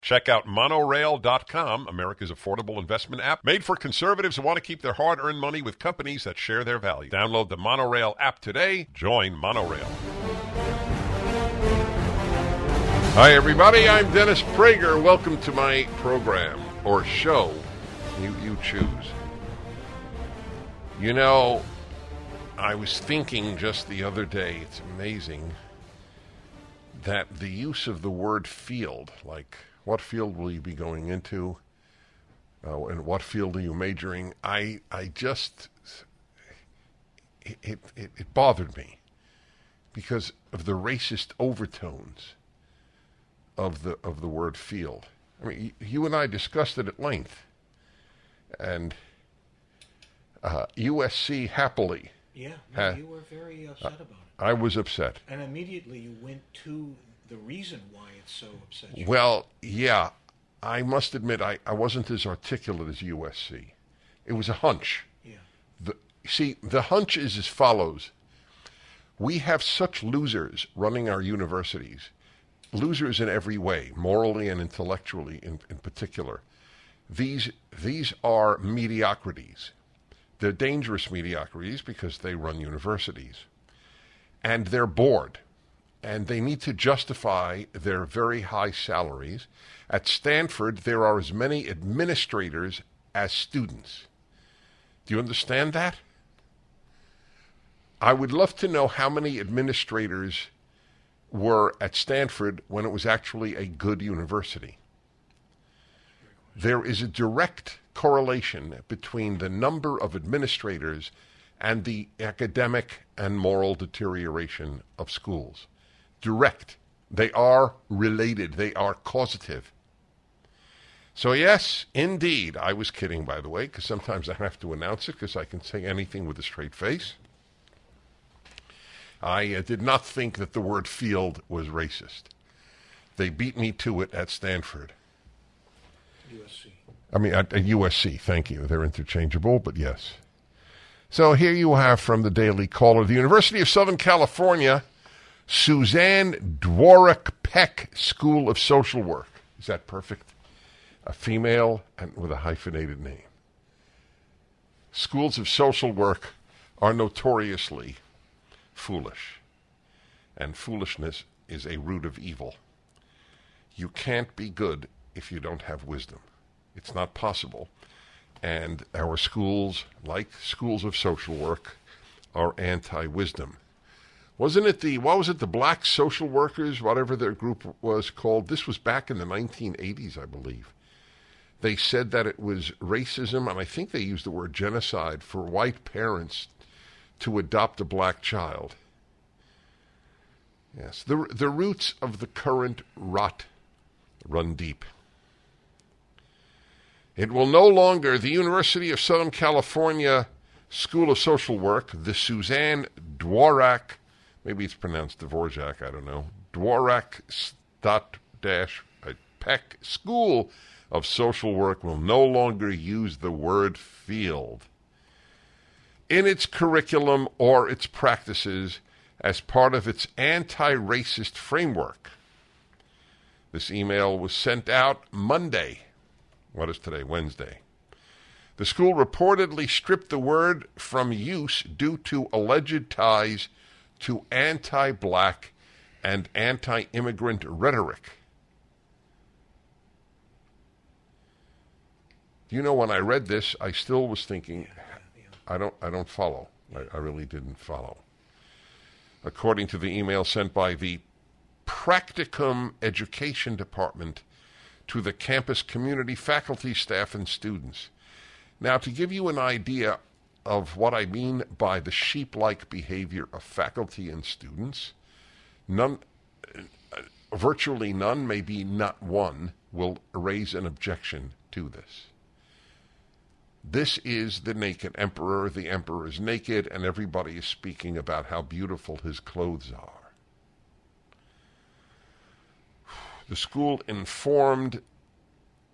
Check out monorail.com, America's affordable investment app made for conservatives who want to keep their hard earned money with companies that share their values. Download the Monorail app today. Join Monorail. Hi, everybody. I'm Dennis Prager. Welcome to my program or show. You, you choose. You know, I was thinking just the other day, it's amazing that the use of the word field, like what field will you be going into? Uh, and what field are you majoring? I I just it, it, it bothered me because of the racist overtones of the of the word field. I mean, you and I discussed it at length, and uh, USC happily. Yeah, no, you were very upset about it. I was upset. And immediately you went to the reason why so upset you. Well, yeah, I must admit I, I wasn't as articulate as USC. It was a hunch. Yeah. The, see, the hunch is as follows. We have such losers running our universities, losers in every way, morally and intellectually in, in particular. These, these are mediocrities. They're dangerous mediocrities because they run universities. And they're bored and they need to justify their very high salaries. At Stanford, there are as many administrators as students. Do you understand that? I would love to know how many administrators were at Stanford when it was actually a good university. There is a direct correlation between the number of administrators and the academic and moral deterioration of schools direct. They are related. They are causative. So, yes, indeed, I was kidding, by the way, because sometimes I have to announce it because I can say anything with a straight face. I uh, did not think that the word field was racist. They beat me to it at Stanford. USC. I mean, at, at USC, thank you. They're interchangeable, but yes. So here you have from the Daily Caller the University of Southern California Suzanne Dworak Peck School of Social Work. Is that perfect? A female and with a hyphenated name. Schools of social work are notoriously foolish, and foolishness is a root of evil. You can't be good if you don't have wisdom. It's not possible. And our schools, like schools of social work, are anti wisdom. Wasn't it the what was it the black social workers whatever their group was called? This was back in the 1980s, I believe. They said that it was racism, and I think they used the word genocide for white parents to adopt a black child. Yes, the the roots of the current rot run deep. It will no longer the University of Southern California School of Social Work, the Suzanne Dworak maybe it's pronounced Dvorak, I don't know. Dworak dot dash Peck School of Social Work will no longer use the word field in its curriculum or its practices as part of its anti racist framework. This email was sent out Monday. What is today? Wednesday. The school reportedly stripped the word from use due to alleged ties to anti black and anti immigrant rhetoric. You know, when I read this, I still was thinking, I don't, I don't follow. I, I really didn't follow. According to the email sent by the Practicum Education Department to the campus community, faculty, staff, and students. Now, to give you an idea of what I mean by the sheep like behavior of faculty and students. None, virtually none, maybe not one, will raise an objection to this. This is the naked emperor. The emperor is naked, and everybody is speaking about how beautiful his clothes are. The school informed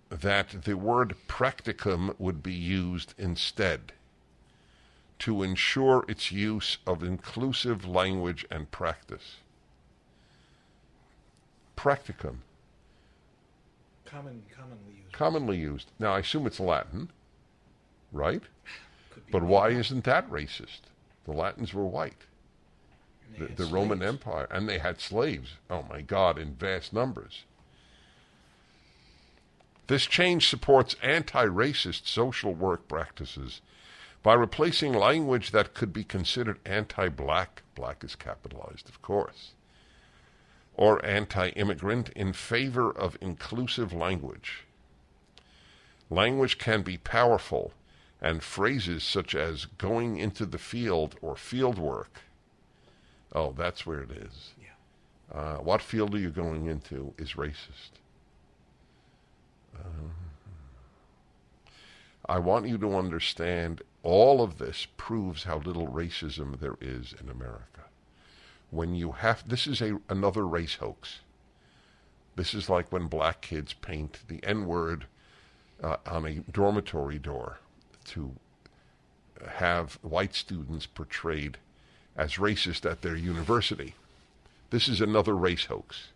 that the word practicum would be used instead to ensure its use of inclusive language and practice. Practicum, Common, commonly used. commonly used. Now, I assume it's Latin, right? But why isn't that racist? The Latins were white. The, the Roman. Empire, and they had slaves. Oh my God, in vast numbers. This change supports anti racist social work practices by replacing language that could be considered anti black, black is capitalized, of course, or anti immigrant in favor of inclusive language. Language can be powerful, and phrases such as going into the field or field work. Oh, that's where it is. Yeah. Uh, what field are you going into is racist. Um, I want you to understand all of this proves how little racism there is in America. When you have, this is a another race hoax. This is like when black kids paint the N word uh, on a dormitory door to have white students portrayed as racist at their university. This is another race hoax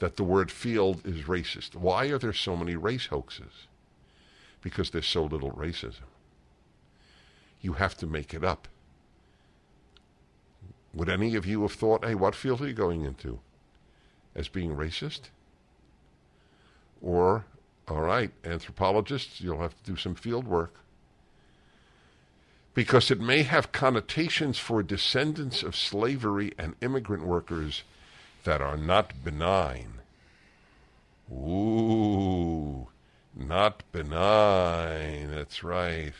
that the word field is racist. Why are there so many race hoaxes? Because there's so little racism. You have to make it up. Would any of you have thought, hey, what field are you going into? As being racist? Or, all right, anthropologists, you'll have to do some field work. Because it may have connotations for descendants of slavery and immigrant workers that are not benign. Ooh, not benign. That's right.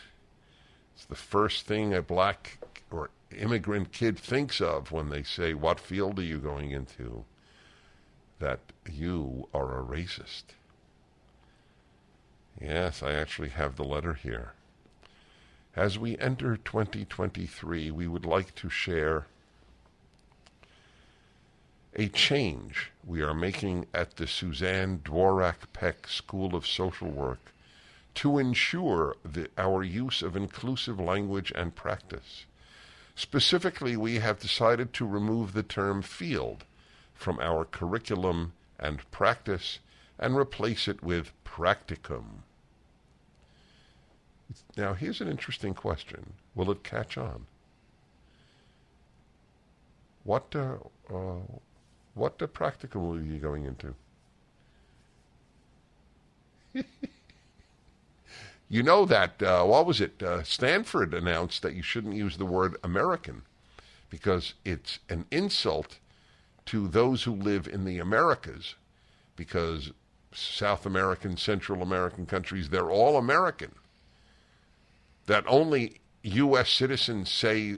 It's the first thing a black or immigrant kid thinks of when they say, What field are you going into? That you are a racist. Yes, I actually have the letter here. As we enter 2023, we would like to share a change we are making at the Suzanne Dworak Peck School of Social Work to ensure the, our use of inclusive language and practice. Specifically, we have decided to remove the term field from our curriculum and practice and replace it with practicum. Now, here's an interesting question. Will it catch on? What, uh, uh, what uh, practicum are you be going into? you know that, uh, what was it? Uh, Stanford announced that you shouldn't use the word American because it's an insult to those who live in the Americas because South American, Central American countries, they're all American. That only U.S. citizens say,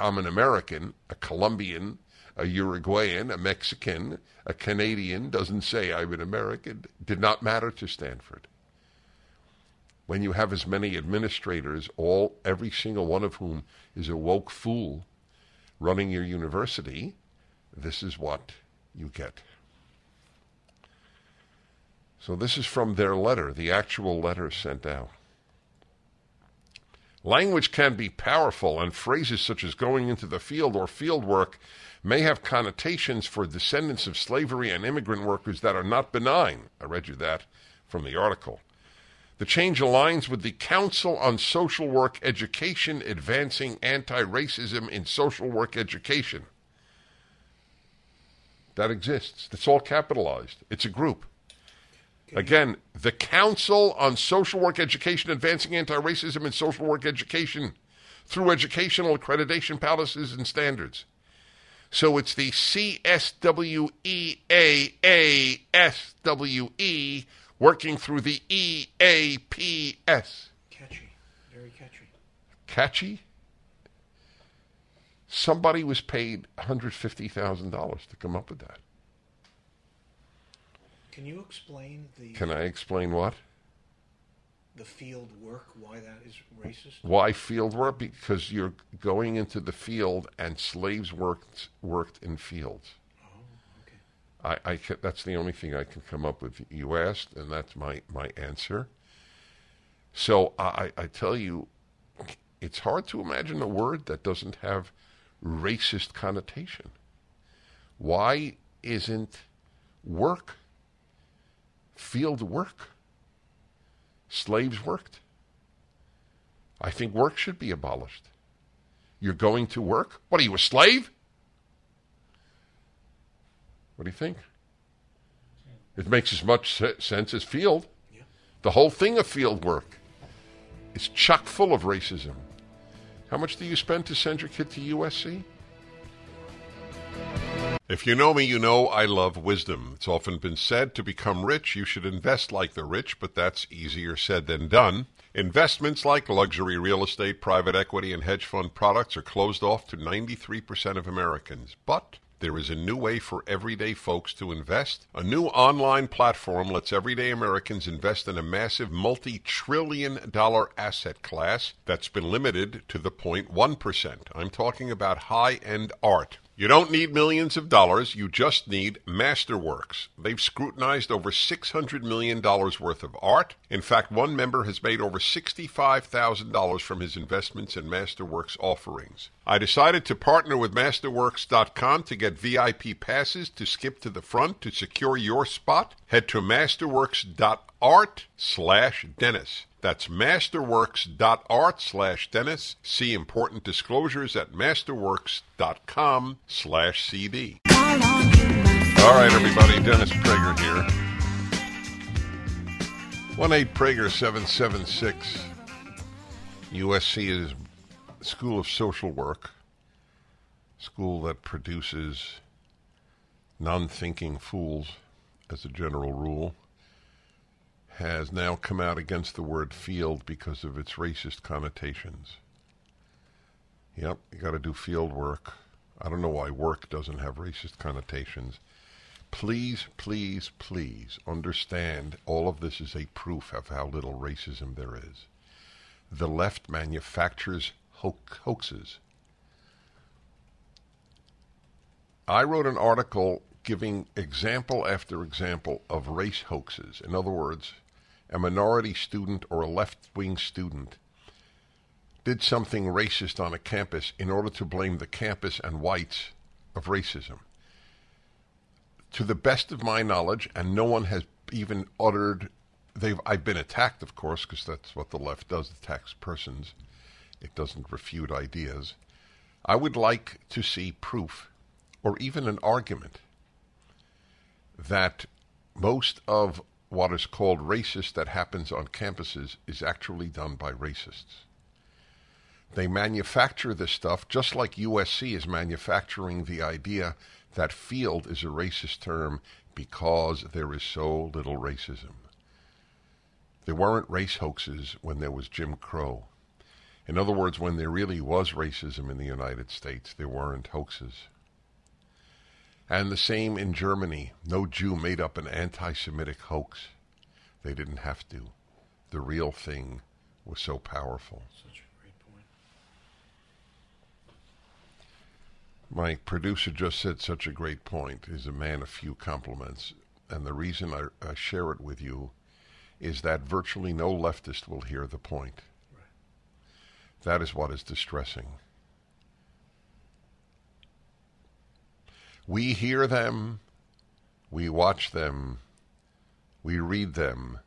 I'm an American, a Colombian, a Uruguayan, a Mexican, a Canadian doesn't say I'm an American, did not matter to Stanford. When you have as many administrators, all every single one of whom is a woke fool running your university, this is what you get. So this is from their letter, the actual letter sent out. Language can be powerful, and phrases such as going into the field or field work may have connotations for descendants of slavery and immigrant workers that are not benign. I read you that from the article. The change aligns with the Council on Social Work Education advancing anti racism in social work education. That exists. It's all capitalized. It's a group. Again, the Council on Social Work Education advancing anti racism in social work education through educational accreditation policies and standards. So it's the CSWEAASWE working through the EAPS. Catchy. Very catchy. Catchy? Somebody was paid $150,000 to come up with that. Can you explain the Can I explain what? the field work? Why that is racist? Why field work? Because you're going into the field and slaves worked worked in fields. I, I that's the only thing I can come up with. You asked, and that's my, my answer. So I, I tell you, it's hard to imagine a word that doesn't have racist connotation. Why isn't work field work? Slaves worked. I think work should be abolished. You're going to work? What are you, a slave? What do you think? It makes as much sense as field. The whole thing of field work is chock full of racism. How much do you spend to send your kid to USC? If you know me, you know I love wisdom. It's often been said to become rich, you should invest like the rich, but that's easier said than done. Investments like luxury real estate, private equity, and hedge fund products are closed off to 93% of Americans. But there is a new way for everyday folks to invest. A new online platform lets everyday Americans invest in a massive multi trillion dollar asset class that's been limited to the 0.1%. I'm talking about high end art. You don't need millions of dollars, you just need Masterworks. They've scrutinized over $600 million worth of art. In fact, one member has made over $65,000 from his investments in Masterworks offerings. I decided to partner with Masterworks.com to get VIP passes to skip to the front to secure your spot. Head to Masterworks.art slash Dennis. That's masterworks.art slash Dennis. See important disclosures at masterworks.com slash CD. All right, everybody. Dennis Prager here. 1-8 Prager 776. USC is School of Social Work. School that produces non-thinking fools as a general rule has now come out against the word field because of its racist connotations. Yep, you got to do field work. I don't know why work doesn't have racist connotations. Please, please, please understand all of this is a proof of how little racism there is. The left manufactures ho- hoaxes. I wrote an article giving example after example of race hoaxes. In other words, a minority student or a left wing student did something racist on a campus in order to blame the campus and whites of racism. To the best of my knowledge, and no one has even uttered, they've, I've been attacked, of course, because that's what the left does, attacks persons. It doesn't refute ideas. I would like to see proof or even an argument that most of what is called racist that happens on campuses is actually done by racists. They manufacture this stuff just like USC is manufacturing the idea that field is a racist term because there is so little racism. There weren't race hoaxes when there was Jim Crow. In other words, when there really was racism in the United States, there weren't hoaxes. And the same in Germany. No Jew made up an anti Semitic hoax. They didn't have to. The real thing was so powerful. Such a great point. My producer just said such a great point. He's a man of few compliments. And the reason I, I share it with you is that virtually no leftist will hear the point. That is what is distressing. We hear them, we watch them, we read them,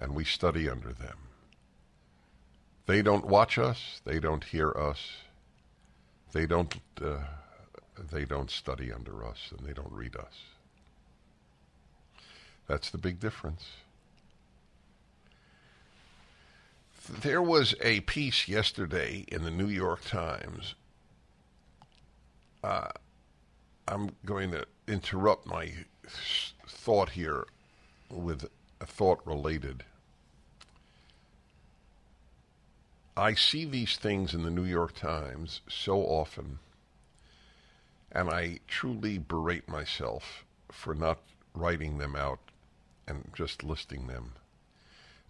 and we study under them. They don't watch us, they don't hear us, they don't uh, they don't study under us, and they don't read us. That's the big difference. There was a piece yesterday in the New York Times. Uh, I'm going to interrupt my thought here with a thought related. I see these things in the New York Times so often, and I truly berate myself for not writing them out and just listing them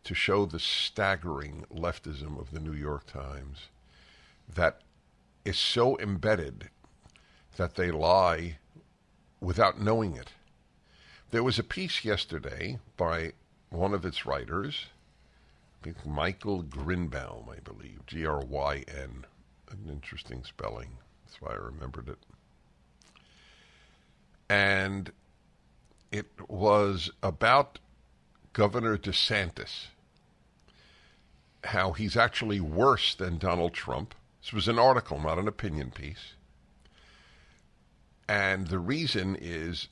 to show the staggering leftism of the New York Times that is so embedded that they lie without knowing it. There was a piece yesterday by one of its writers, I think Michael Grynbaum, I believe, G R Y N, an interesting spelling. That's why I remembered it. And it was about Governor DeSantis, how he's actually worse than Donald Trump. This was an article, not an opinion piece. And the reason is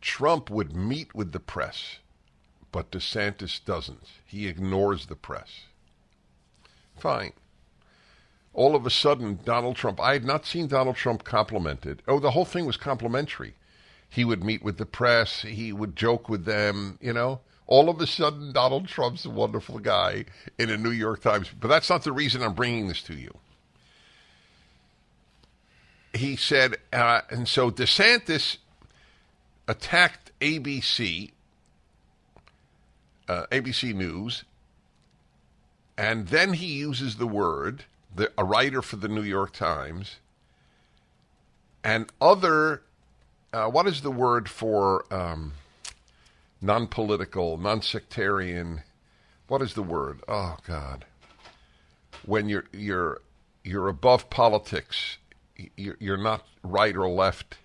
Trump would meet with the press, but DeSantis doesn't. He ignores the press. Fine. All of a sudden, Donald Trump, I had not seen Donald Trump complimented. Oh, the whole thing was complimentary. He would meet with the press, he would joke with them, you know. All of a sudden, Donald Trump's a wonderful guy in a New York Times. But that's not the reason I'm bringing this to you. He said, uh, and so DeSantis attacked ABC, uh, ABC News, and then he uses the word, the, a writer for the New York Times, and other, uh, what is the word for um, non political, non sectarian? What is the word? Oh, God. When you're, you're, you're above politics, you're, you're not right or left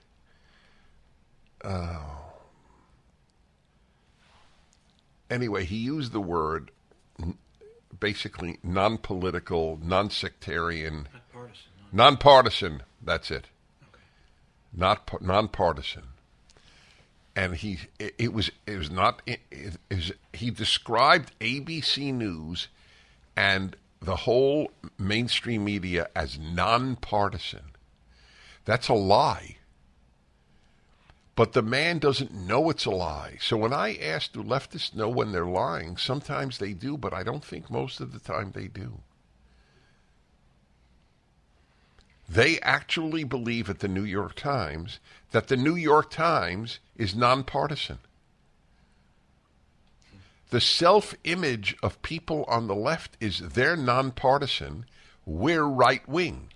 Oh. Anyway, he used the word basically non political, non sectarian, non partisan. That's it. Okay. Not non partisan. And he, it, it, was, it was not. It, it, was, he described ABC News and the whole mainstream media as non-partisan. That's a lie. But the man doesn't know it's a lie. So when I ask, do leftists know when they're lying? Sometimes they do, but I don't think most of the time they do. They actually believe at the New York Times that the New York Times is nonpartisan. The self image of people on the left is they're nonpartisan, we're right wing.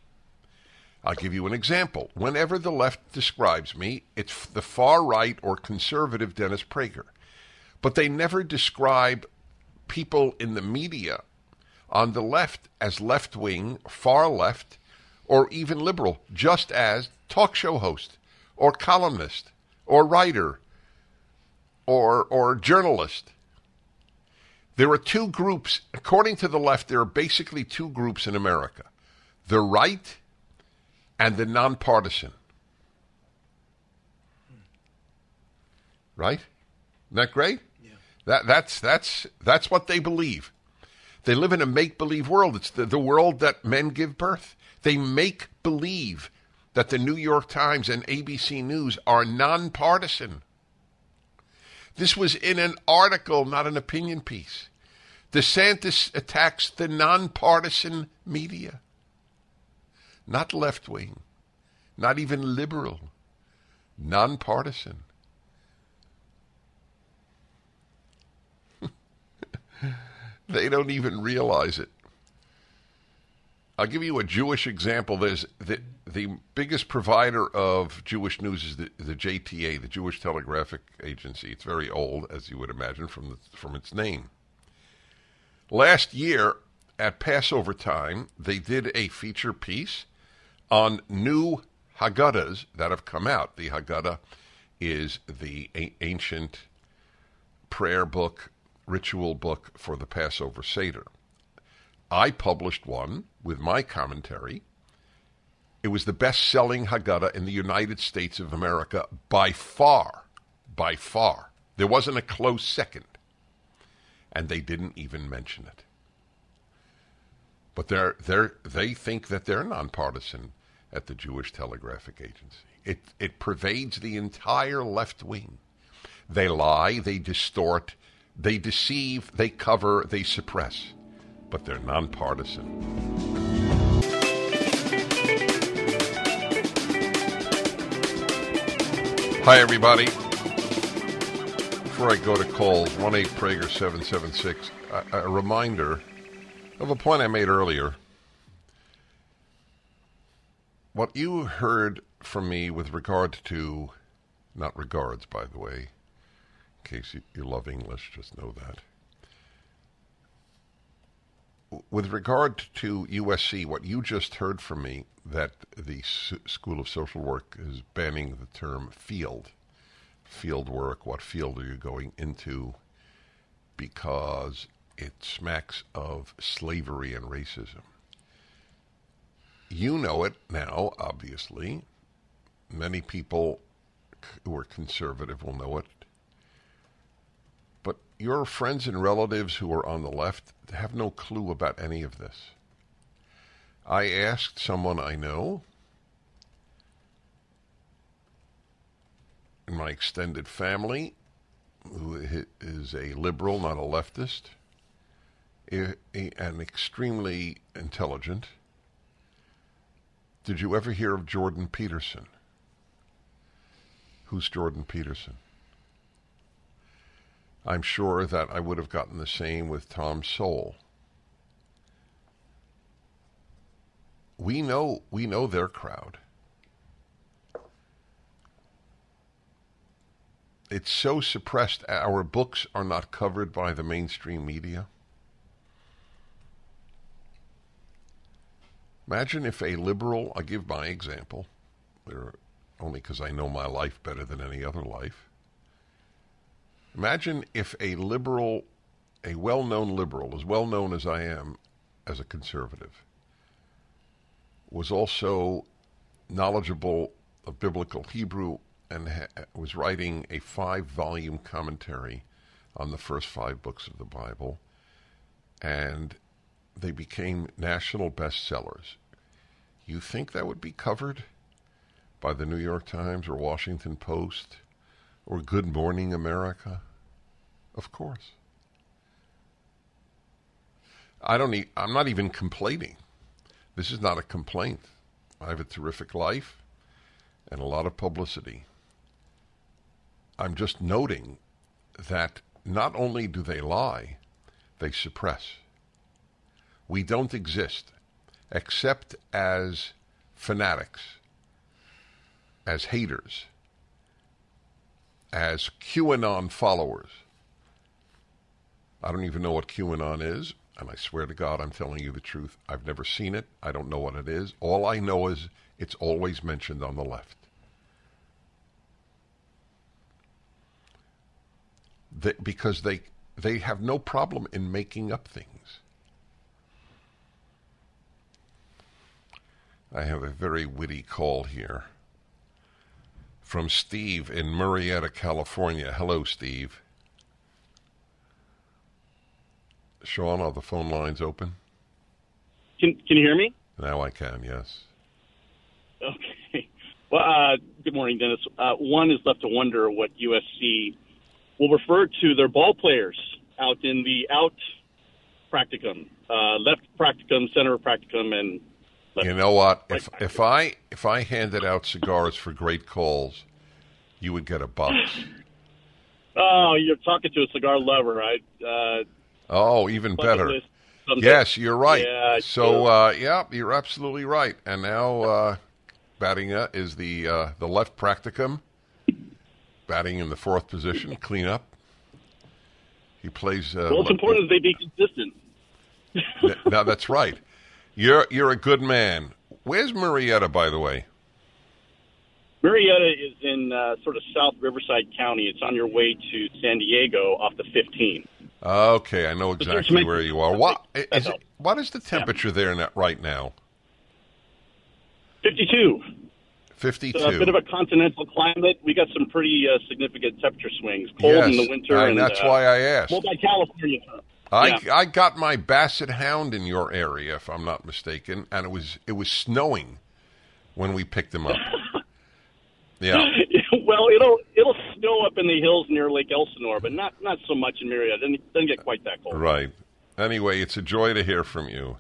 I'll give you an example. Whenever the left describes me, it's the far right or conservative Dennis Prager. But they never describe people in the media on the left as left wing, far left, or even liberal, just as talk show host, or columnist, or writer, or, or journalist. There are two groups, according to the left, there are basically two groups in America the right and the nonpartisan. Right? Isn't that great? Yeah. That, that's, that's, that's what they believe. They live in a make believe world. It's the, the world that men give birth. They make believe that the New York Times and ABC News are nonpartisan. This was in an article, not an opinion piece. DeSantis attacks the nonpartisan media not left wing, not even liberal, nonpartisan. they don't even realize it. I'll give you a Jewish example. There's the, the biggest provider of Jewish news is the, the JTA, the Jewish Telegraphic Agency. It's very old, as you would imagine from the, from its name. Last year at Passover time, they did a feature piece on new Haggadahs that have come out. The Haggadah is the a- ancient prayer book, ritual book for the Passover Seder. I published one with my commentary. It was the best selling Haggadah in the United States of America by far. By far. There wasn't a close second. And they didn't even mention it. But they're, they're, they think that they're nonpartisan at the Jewish Telegraphic Agency. It, it pervades the entire left wing. They lie, they distort, they deceive, they cover, they suppress, but they're nonpartisan. Hi, everybody. before I go to calls, 1 8 Prager 776, a, a reminder of a point I made earlier. What you heard from me with regard to, not regards, by the way, in case you, you love English, just know that. With regard to USC, what you just heard from me, that the S- School of Social Work is banning the term field field work, what field are you going into, because it smacks of slavery and racism. You know it now, obviously. Many people who are conservative will know it. But your friends and relatives who are on the left have no clue about any of this. I asked someone I know in my extended family, who is a liberal, not a leftist, and extremely intelligent. Did you ever hear of Jordan Peterson? Who's Jordan Peterson? I'm sure that I would have gotten the same with Tom Sowell. We know we know their crowd. it's so suppressed. Our books are not covered by the mainstream media. Imagine if a liberal, I give my example, only because I know my life better than any other life. Imagine if a liberal, a well known liberal, as well known as I am as a conservative, was also knowledgeable of biblical Hebrew and ha- was writing a five volume commentary on the first five books of the Bible, and they became national bestsellers. You think that would be covered by the New York Times or Washington Post or Good Morning America? Of course. I don't. I'm not even complaining. This is not a complaint. I have a terrific life and a lot of publicity. I'm just noting that not only do they lie, they suppress. We don't exist except as fanatics, as haters, as QAnon followers. I don't even know what QAnon is, and I swear to God I'm telling you the truth. I've never seen it. I don't know what it is. All I know is it's always mentioned on the left. because they they have no problem in making up things. I have a very witty call here from Steve in Murrieta, California. Hello, Steve. Sean, are the phone lines open? Can Can you hear me? Now I can. Yes. Okay. Well, uh, good morning, Dennis. Uh, one is left to wonder what USC will refer to their ball players out in the out practicum, uh, left practicum, center practicum, and you know what? If if I if I handed out cigars for great calls, you would get a box. Oh, you're talking to a cigar lover. right? Uh, oh, even better. Yes, you're right. Yeah, so, uh, yeah, you're absolutely right. And now, uh, batting is the uh, the left practicum batting in the fourth position, clean up. He plays. Uh, well, it's important that they be consistent. now that's right. You're you're a good man. Where's Murrieta, by the way? Murrieta is in uh, sort of South Riverside County. It's on your way to San Diego off the 15. Okay, I know exactly where you are. What is it, what is the temperature there right now? 52. 52. It's a bit of a continental climate. We got some pretty uh, significant temperature swings. Cold yes, in the winter. and that's uh, why I asked. Well, by California. I, yeah. I got my basset hound in your area, if I'm not mistaken, and it was it was snowing when we picked him up. yeah. well, it'll it'll snow up in the hills near Lake Elsinore, but not not so much in Murrieta. It doesn't, doesn't get quite that cold. Right. Anyway, it's a joy to hear from you.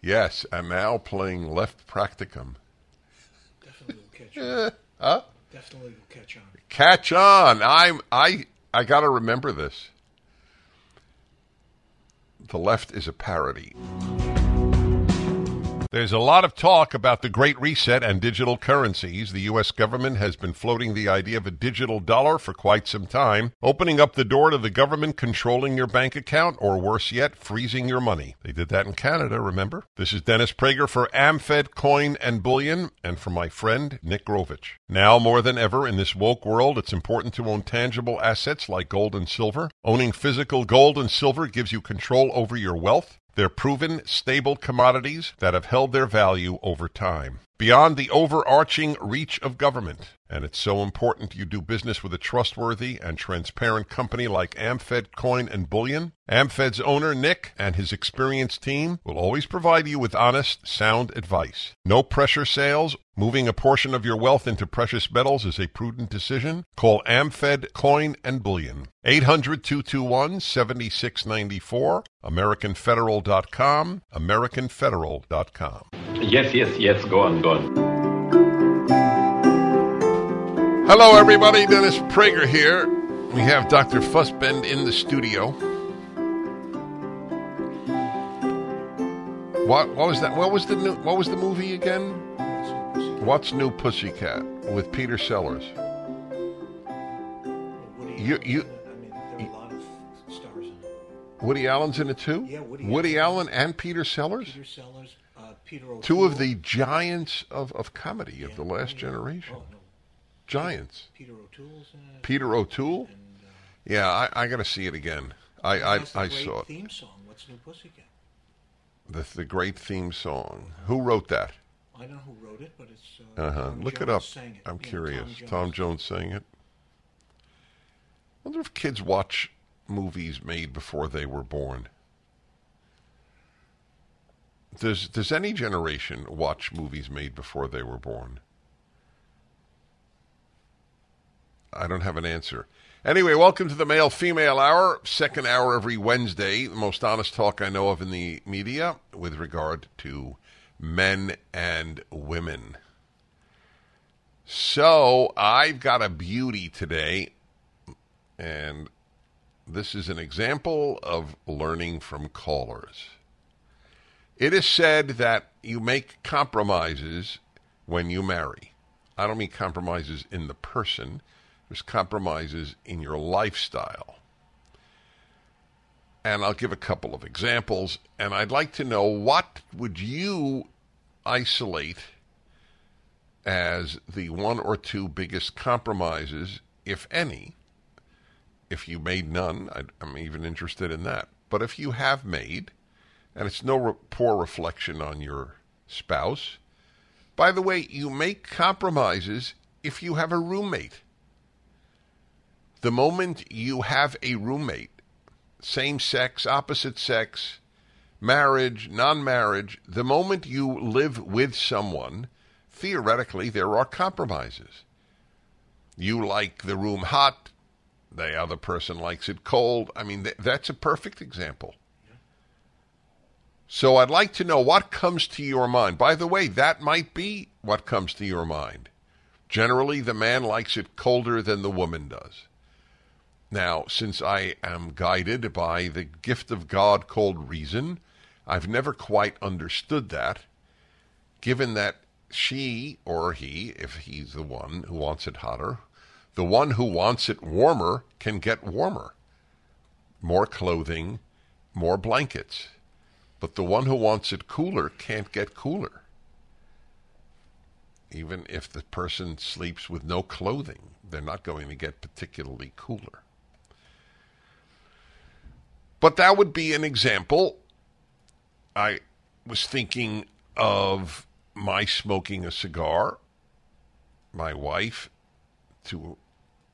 Yes, I'm now playing left practicum Definitely will catch eh, on. huh? Definitely will catch on. Catch on. I'm I I got to remember this. The left is a parody. There's a lot of talk about the Great Reset and digital currencies. The U.S. government has been floating the idea of a digital dollar for quite some time, opening up the door to the government controlling your bank account, or worse yet, freezing your money. They did that in Canada, remember? This is Dennis Prager for AmFed Coin and Bullion, and for my friend Nick Grovich. Now more than ever in this woke world, it's important to own tangible assets like gold and silver. Owning physical gold and silver gives you control over your wealth. They're proven, stable commodities that have held their value over time. Beyond the overarching reach of government. And it's so important you do business with a trustworthy and transparent company like AmFed Coin and Bullion. AmFed's owner, Nick, and his experienced team will always provide you with honest, sound advice. No pressure sales. Moving a portion of your wealth into precious metals is a prudent decision. Call AmFed Coin and Bullion. 800-221-7694. AmericanFederal.com. AmericanFederal.com. Yes, yes, yes. Go on, go on. Hello, everybody. Dennis Prager here. We have Dr. Fussbend in the studio. What, what was that? What was the new, what was the movie again? What's New Pussycat with Peter Sellers? Woody You- Allen's you- in it. I mean, there are a lot of stars in it. Woody Allen's in it too. Yeah, Woody Allen and Peter Sellers, Peter Sellers, Peter O'Toole. two of the giants of, of comedy of the last generation. Oh, no. Giants. Peter O'Toole's. Peter O'Toole. And, uh, Yeah, I, I got to see it again. I I, I great saw it. theme song. What's New Pussycat? The, the great theme song. Who wrote that? I don't know who wrote it, but it's uh, Uh huh. Look Jones it up. it. I'm Yeah, curious. Tom Tom Jones. Jones sang it. wonder if kids watch movies made before they were born. Does does any generation watch movies made before they were born? I don't have an answer. Anyway, welcome to the male female hour, second hour every Wednesday. The most honest talk I know of in the media with regard to men and women. So, I've got a beauty today, and this is an example of learning from callers. It is said that you make compromises when you marry. I don't mean compromises in the person, there's compromises in your lifestyle. And I'll give a couple of examples, and I'd like to know what would you isolate as the one or two biggest compromises, if any. If you made none, I'd, I'm even interested in that. But if you have made, and it's no re- poor reflection on your spouse, by the way, you make compromises if you have a roommate. The moment you have a roommate, same sex, opposite sex, marriage, non marriage, the moment you live with someone, theoretically, there are compromises. You like the room hot, the other person likes it cold. I mean, th- that's a perfect example. So I'd like to know what comes to your mind. By the way, that might be what comes to your mind. Generally, the man likes it colder than the woman does. Now, since I am guided by the gift of God called reason, I've never quite understood that, given that she or he, if he's the one who wants it hotter, the one who wants it warmer can get warmer. More clothing, more blankets. But the one who wants it cooler can't get cooler. Even if the person sleeps with no clothing, they're not going to get particularly cooler. But that would be an example. I was thinking of my smoking a cigar, my wife, to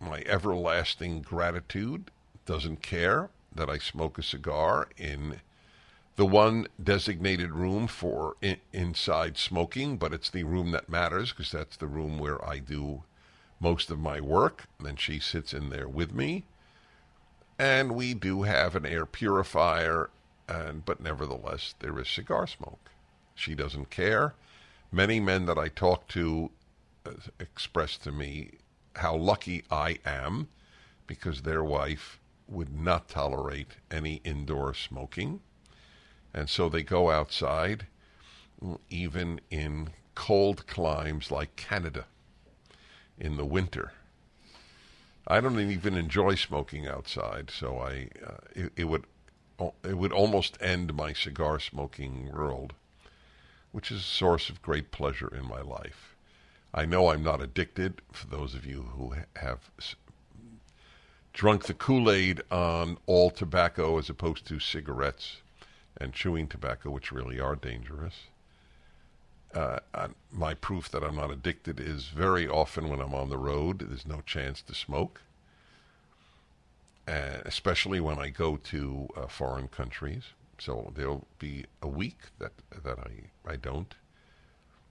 my everlasting gratitude, doesn't care that I smoke a cigar in the one designated room for in, inside smoking, but it's the room that matters because that's the room where I do most of my work. And she sits in there with me. And we do have an air purifier, and but nevertheless, there is cigar smoke. She doesn't care. Many men that I talk to uh, express to me how lucky I am because their wife would not tolerate any indoor smoking. And so they go outside, even in cold climes like Canada in the winter. I don't even enjoy smoking outside, so I uh, it, it would it would almost end my cigar smoking world, which is a source of great pleasure in my life. I know I'm not addicted. For those of you who have drunk the Kool Aid on all tobacco as opposed to cigarettes and chewing tobacco, which really are dangerous. Uh, my proof that I'm not addicted is very often when I'm on the road, there's no chance to smoke, uh, especially when I go to uh, foreign countries. So there'll be a week that that I, I don't.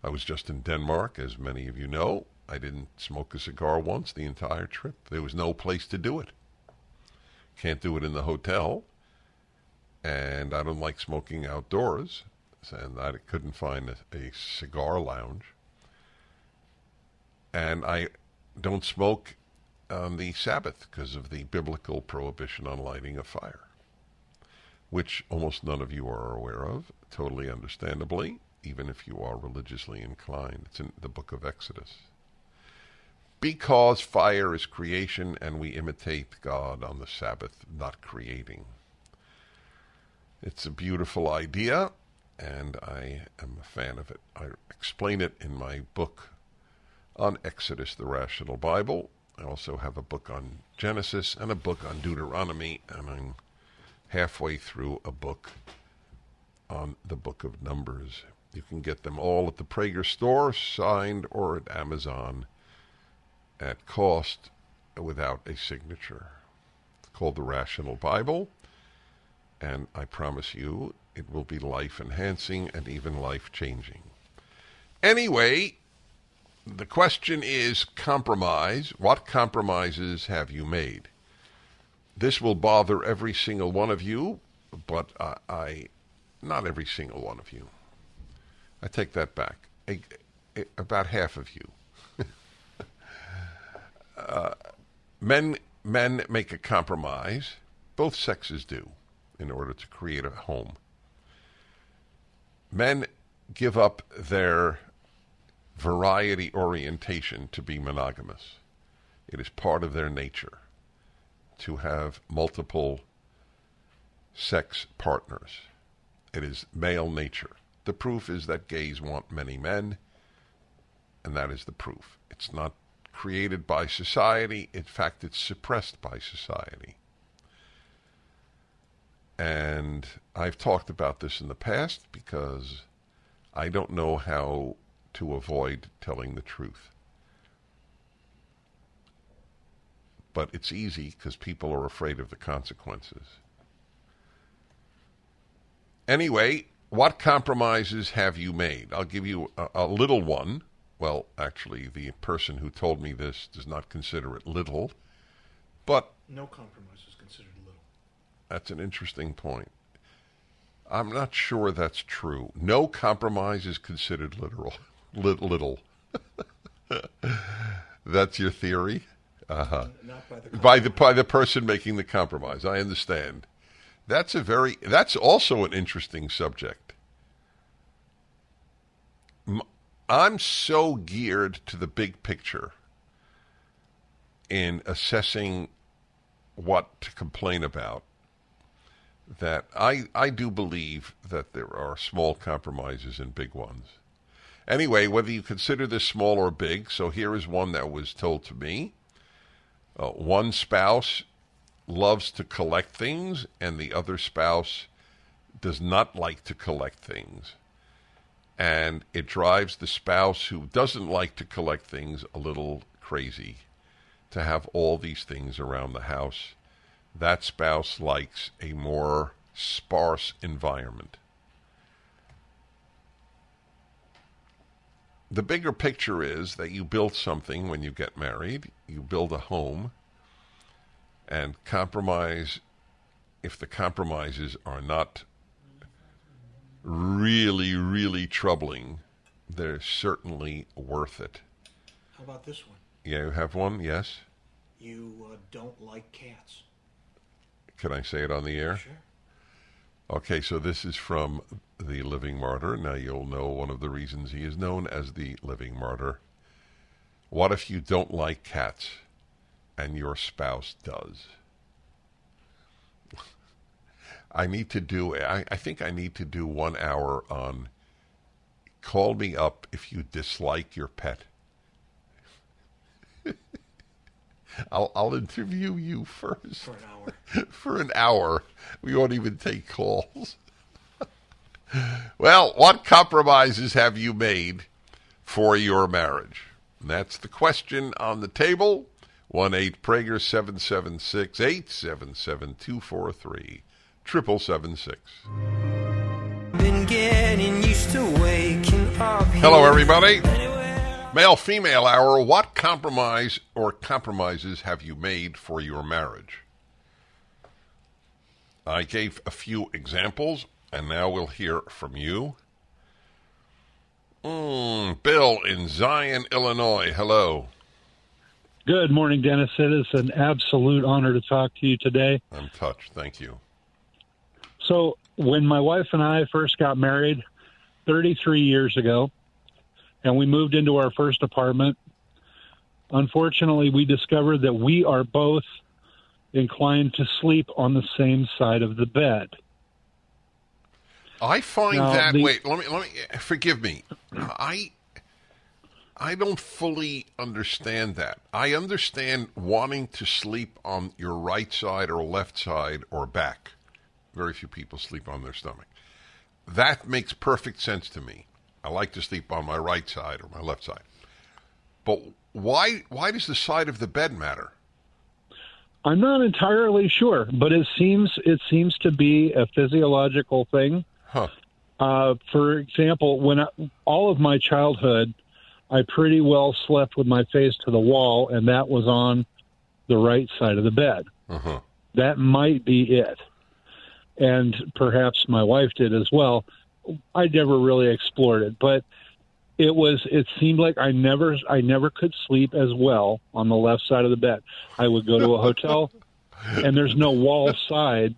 I was just in Denmark, as many of you know. I didn't smoke a cigar once the entire trip. There was no place to do it. Can't do it in the hotel. And I don't like smoking outdoors. And I couldn't find a, a cigar lounge. And I don't smoke on the Sabbath because of the biblical prohibition on lighting a fire, which almost none of you are aware of, totally understandably, even if you are religiously inclined. It's in the book of Exodus because fire is creation and we imitate God on the Sabbath, not creating. It's a beautiful idea, and I am a fan of it. I explain it in my book on Exodus, the Rational Bible. I also have a book on Genesis and a book on Deuteronomy, and I'm halfway through a book on the book of Numbers. You can get them all at the Prager store, signed, or at Amazon at cost without a signature. It's called the Rational Bible, and I promise you it will be life enhancing and even life changing. Anyway, the question is compromise. What compromises have you made? This will bother every single one of you, but I, I not every single one of you. I take that back. A, a, about half of you uh, men men make a compromise. Both sexes do in order to create a home. Men give up their variety orientation to be monogamous. It is part of their nature to have multiple sex partners. It is male nature. The proof is that gays want many men, and that is the proof. It's not created by society. In fact, it's suppressed by society. And I've talked about this in the past because I don't know how to avoid telling the truth. But it's easy because people are afraid of the consequences. Anyway, what compromises have you made? I'll give you a, a little one. Well, actually, the person who told me this does not consider it little, but. No compromise is considered little. That's an interesting point. I'm not sure that's true. No compromise is considered literal. little. that's your theory? Uh-huh. By the, by the by the person making the compromise. I understand. That's a very that's also an interesting subject. I'm so geared to the big picture in assessing what to complain about that I, I do believe that there are small compromises and big ones. Anyway, whether you consider this small or big, so here is one that was told to me. Uh, one spouse loves to collect things, and the other spouse does not like to collect things and it drives the spouse who doesn't like to collect things a little crazy to have all these things around the house. That spouse likes a more sparse environment. The bigger picture is that you build something when you get married, you build a home, and compromise if the compromises are not really, really troubling, they're certainly worth it. How about this one? Yeah, you have one? Yes. you uh, don't like cats. Can I say it on the air? Sure. Okay, so this is from the Living Martyr. Now you'll know one of the reasons he is known as the Living Martyr. What if you don't like cats and your spouse does? I need to do, I, I think I need to do one hour on call me up if you dislike your pet. I'll, I'll interview you first For an hour. for an hour. We won't even take calls. well, what compromises have you made for your marriage? And that's the question on the table. 1 8 Prager 776 877 243 776. Been getting used to waking up. Hello, everybody. Male female hour. What compromise or compromises have you made for your marriage? I gave a few examples, and now we'll hear from you. Mm, Bill in Zion, Illinois. Hello. Good morning, Dennis. It is an absolute honor to talk to you today. I'm touched. Thank you. So, when my wife and I first got married 33 years ago, and we moved into our first apartment, unfortunately, we discovered that we are both inclined to sleep on the same side of the bed. I find Now, that the- wait, let me let me forgive me. I I don't fully understand that. I understand wanting to sleep on your right side or left side or back. Very few people sleep on their stomach. That makes perfect sense to me. I like to sleep on my right side or my left side. But why why does the side of the bed matter? I'm not entirely sure, but it seems it seems to be a physiological thing. Huh. Uh, for example, when I, all of my childhood, I pretty well slept with my face to the wall, and that was on the right side of the bed. Uh-huh. That might be it, and perhaps my wife did as well. I never really explored it, but it was it seemed like I never I never could sleep as well on the left side of the bed. I would go to a hotel and there's no wall side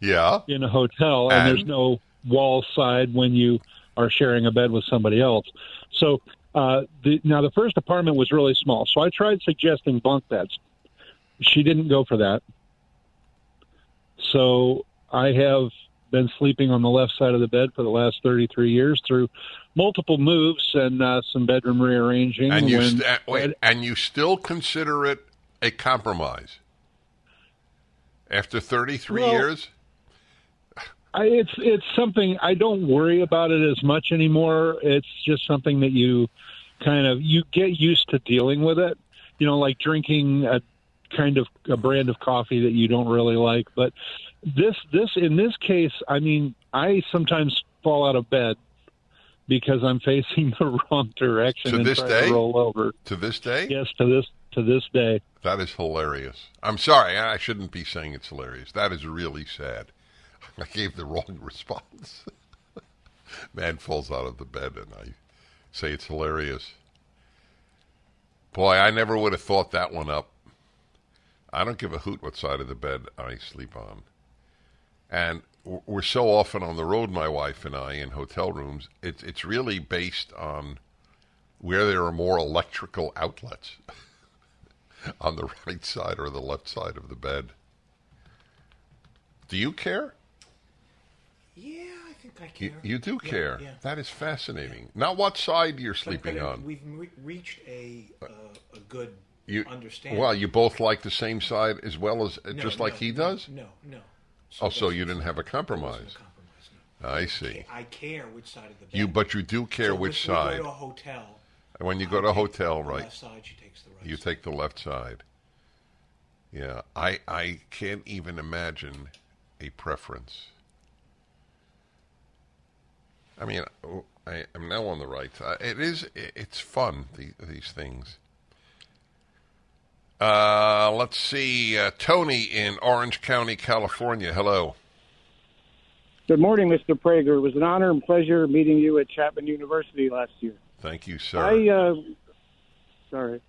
Yeah. in a hotel and, And? there's no wall side when you are sharing a bed with somebody else. So uh, the, now the first apartment was really small, so I tried suggesting bunk beds. She didn't go for that. So I have been sleeping on the left side of the bed for the last 33 years through multiple moves and uh, some bedroom rearranging. And you when- st- wait, and you still consider it a compromise after 33 Well, years? I, it's it's something I don't worry about it as much anymore. It's just something that you kind of you get used to dealing with it. You know, like drinking a kind of a brand of coffee that you don't really like. But this this in this case, I mean, I sometimes fall out of bed because I'm facing the wrong direction To and this day? to roll over. To this day? Yes, to this to this day. That is hilarious. I'm sorry, I shouldn't be saying it's hilarious. That is really sad. I gave the wrong response. Man falls out of the bed and I say it's hilarious. Boy, I never would have thought that one up. I don't give a hoot what side of the bed I sleep on. And we're so often on the road, my wife and I, in hotel rooms, it's it's really based on where there are more electrical outlets on the right side or the left side of the bed. Do you care? Yeah, I think I care. You, you do Yeah, care. Yeah. That is fascinating. Not what side you're sleeping but, uh, on. We've re- reached a uh, a good You understanding. well, you both like the same side as well as No, just like he does. No, no. Oh, so you didn't have a compromise. a compromise, no. I see. I care which side of the bed. You, but you do care So which side. go to a hotel. And when you I go to a hotel, the right? Left side, she takes the right. You side. take the left side. Yeah, I I can't even imagine a preference. I mean, oh, I am now on the right. It is. It's fun. The, these things. Uh, let's see. Uh, Tony in Orange County, California. Hello. Good morning, Mr. Prager. It was an honor and pleasure meeting you at Chapman University last year. Thank you, sir. I, uh, sorry.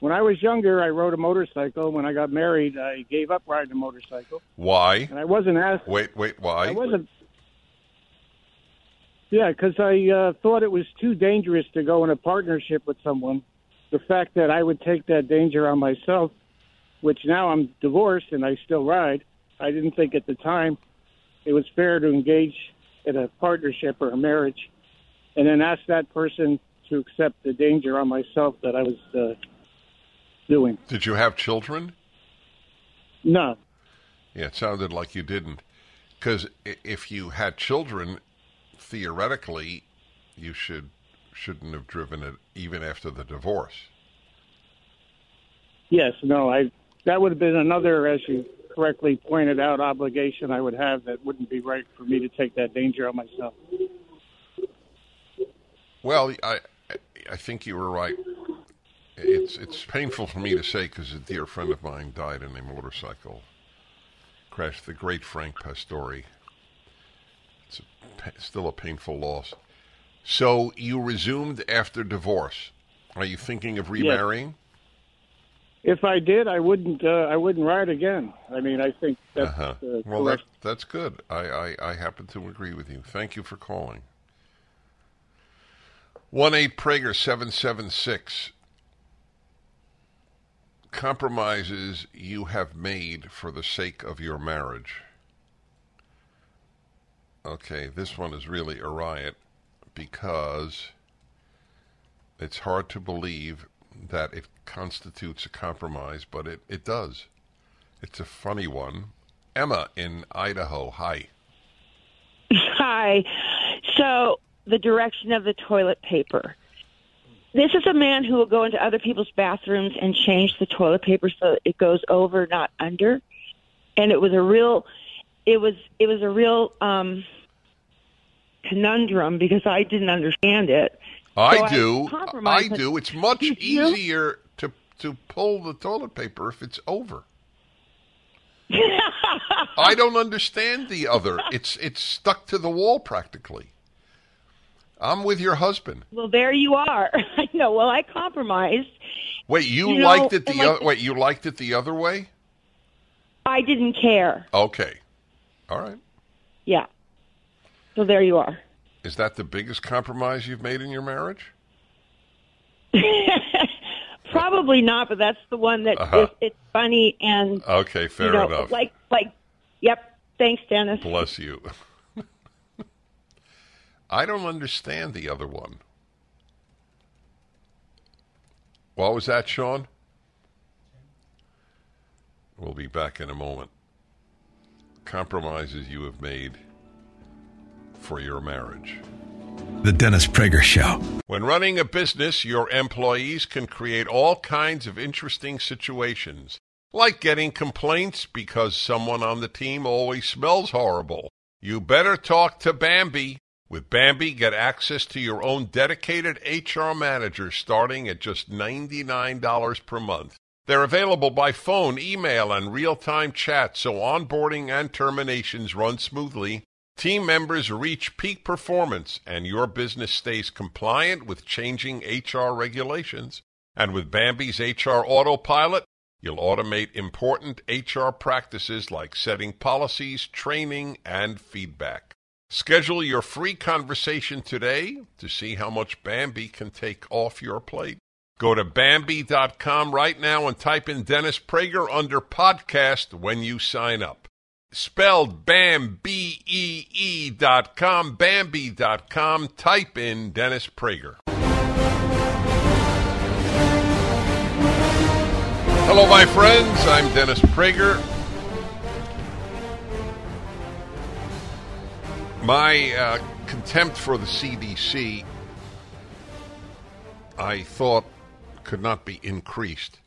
When I was younger, I rode a motorcycle. When I got married, I gave up riding a motorcycle. Why? And I wasn't asked. Wait, wait, why? I wasn't. Yeah, because I uh, thought it was too dangerous to go in a partnership with someone. The fact that I would take that danger on myself, which now I'm divorced and I still ride, I didn't think at the time it was fair to engage in a partnership or a marriage and then ask that person to accept the danger on myself that I was uh, doing. Did you have children? No. Yeah, it sounded like you didn't. Because if you had children, theoretically, you should shouldn't have driven it even after the divorce. Yes, no, I that would have been another, as you correctly pointed out, obligation I would have that wouldn't be right for me to take that danger on myself. Well, I I think you were right. It's it's painful for me to say because a dear friend of mine died in a motorcycle crash. The great Frank Pastore. It's a, still a painful loss. So you resumed after divorce. Are you thinking of remarrying? Yes. If I did, I wouldn't. Uh, I wouldn't ride again. I mean, I think that's uh-huh. uh, well. That, that's good. I, I I happen to agree with you. Thank you for calling. One eight Prager seven seven six. Compromises you have made for the sake of your marriage. Okay, this one is really a riot because it's hard to believe that it constitutes a compromise, but it, it does. It's a funny one. Emma in Idaho, hi. Hi. So, the direction of the toilet paper. This is a man who will go into other people's bathrooms and change the toilet paper so it goes over, not under. And it was a real, it was it was a real um, conundrum because I didn't understand it. I So do. I compromised. do. It's much Did you? easier to to pull the toilet paper if it's over. I don't understand the other. It's it's stuck to the wall practically. I'm with your husband. Well, there you are. I know. Well, I compromised. Wait, you, You know, liked it the and like o- wait, you liked it the other way? I didn't care. Okay. All right. Yeah. So there you are. Is that the biggest compromise you've made in your marriage? Probably not, but that's the one that Uh-huh. is, it's funny and Okay, fair you know, enough. like like. Yep. Thanks, Dennis. Bless you. I don't understand the other one. What was that, Sean? We'll be back in a moment. Compromises you have made for your marriage. The Dennis Prager Show. When running a business, your employees can create all kinds of interesting situations, like getting complaints because someone on the team always smells horrible. You better talk to Bambee. With Bambee, get access to your own dedicated HR manager starting at just $99 per month. They're available by phone, email, and real time chat, so onboarding and terminations run smoothly. Team members reach peak performance, and your business stays compliant with changing HR regulations. And with Bambee's HR Autopilot, you'll automate important HR practices like setting policies, training, and feedback. Schedule your free conversation today to see how much Bambee can take off your plate. Go to Bambee.com right now and type in Dennis Prager under podcast when you sign up. Spelled BAM, B E E dot com, Bambee dot com. Type in Dennis Prager. Hello, my friends. I'm Dennis Prager. My uh, contempt for the CDC, I thought, could not be increased.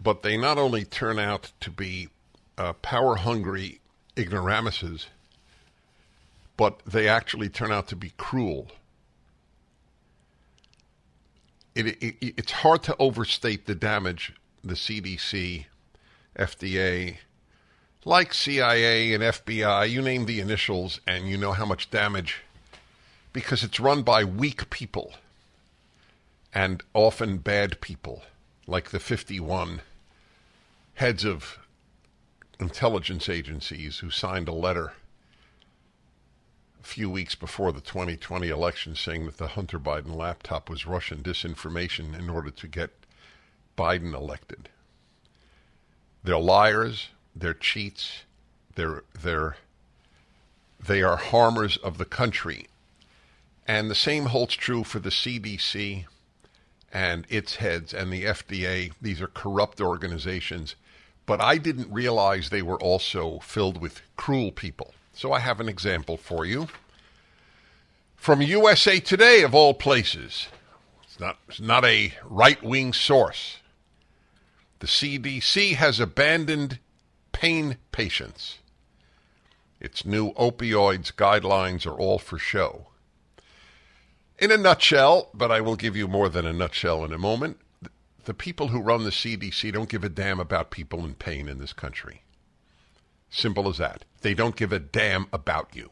But they not only turn out to be uh, power hungry ignoramuses, but they actually turn out to be cruel. It, it, it's hard to overstate the damage the CDC, FDA, like CIA and FBI, you name the initials and you know how much damage, because it's run by weak people and often bad people. like the 51 heads of intelligence agencies who signed a letter a few weeks before the 2020 election saying that the Hunter Biden laptop was Russian disinformation in order to get Biden elected. They're liars, they're cheats, they're they're they are harmers of the country. And the same holds true for the CDC and its heads and the FDA. These are corrupt organizations. But I didn't realize they were also filled with cruel people. So I have an example for you. From USA Today, of all places. It's not, it's not a right wing source. The CDC has abandoned pain patients. Its new opioids guidelines are all for show. In a nutshell, but I will give you more than a nutshell in a moment, the people who run the CDC don't give a damn about people in pain in this country. Simple as that. They don't give a damn about you.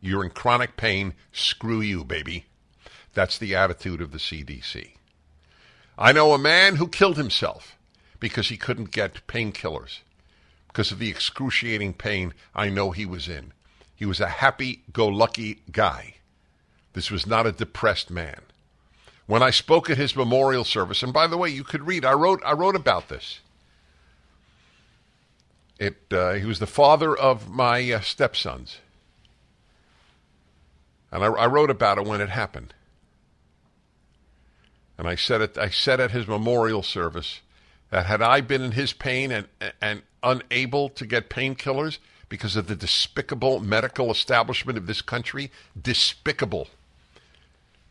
You're in chronic pain, screw you, baby. That's the attitude of the CDC. I know a man who killed himself because he couldn't get painkillers because of the excruciating pain I know he was in. He was a happy go lucky guy. This was not a depressed man. When I spoke at his memorial service, and by the way, you could read, I wrote, I wrote about this. It, uh, he was the father of my uh, stepsons. And I, I wrote about it when it happened. And I said it, I said at his memorial service that had I been in his pain and, and unable to get painkillers because of the despicable medical establishment of this country, despicable,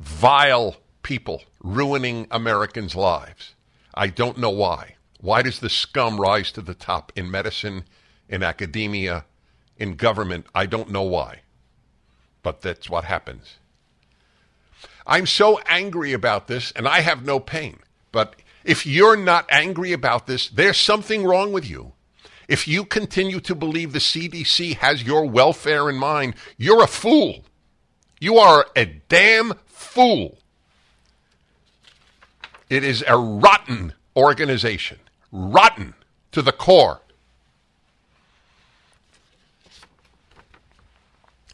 vile people ruining Americans' lives. I don't know why. Why does the scum rise to the top in medicine, in academia, in government? I don't know why. But that's what happens. I'm so angry about this, and I have no pain. But if you're not angry about this, there's something wrong with you. If you continue to believe the CDC has your welfare in mind, you're a fool. You are a damn fool. It is a rotten organization, rotten to the core.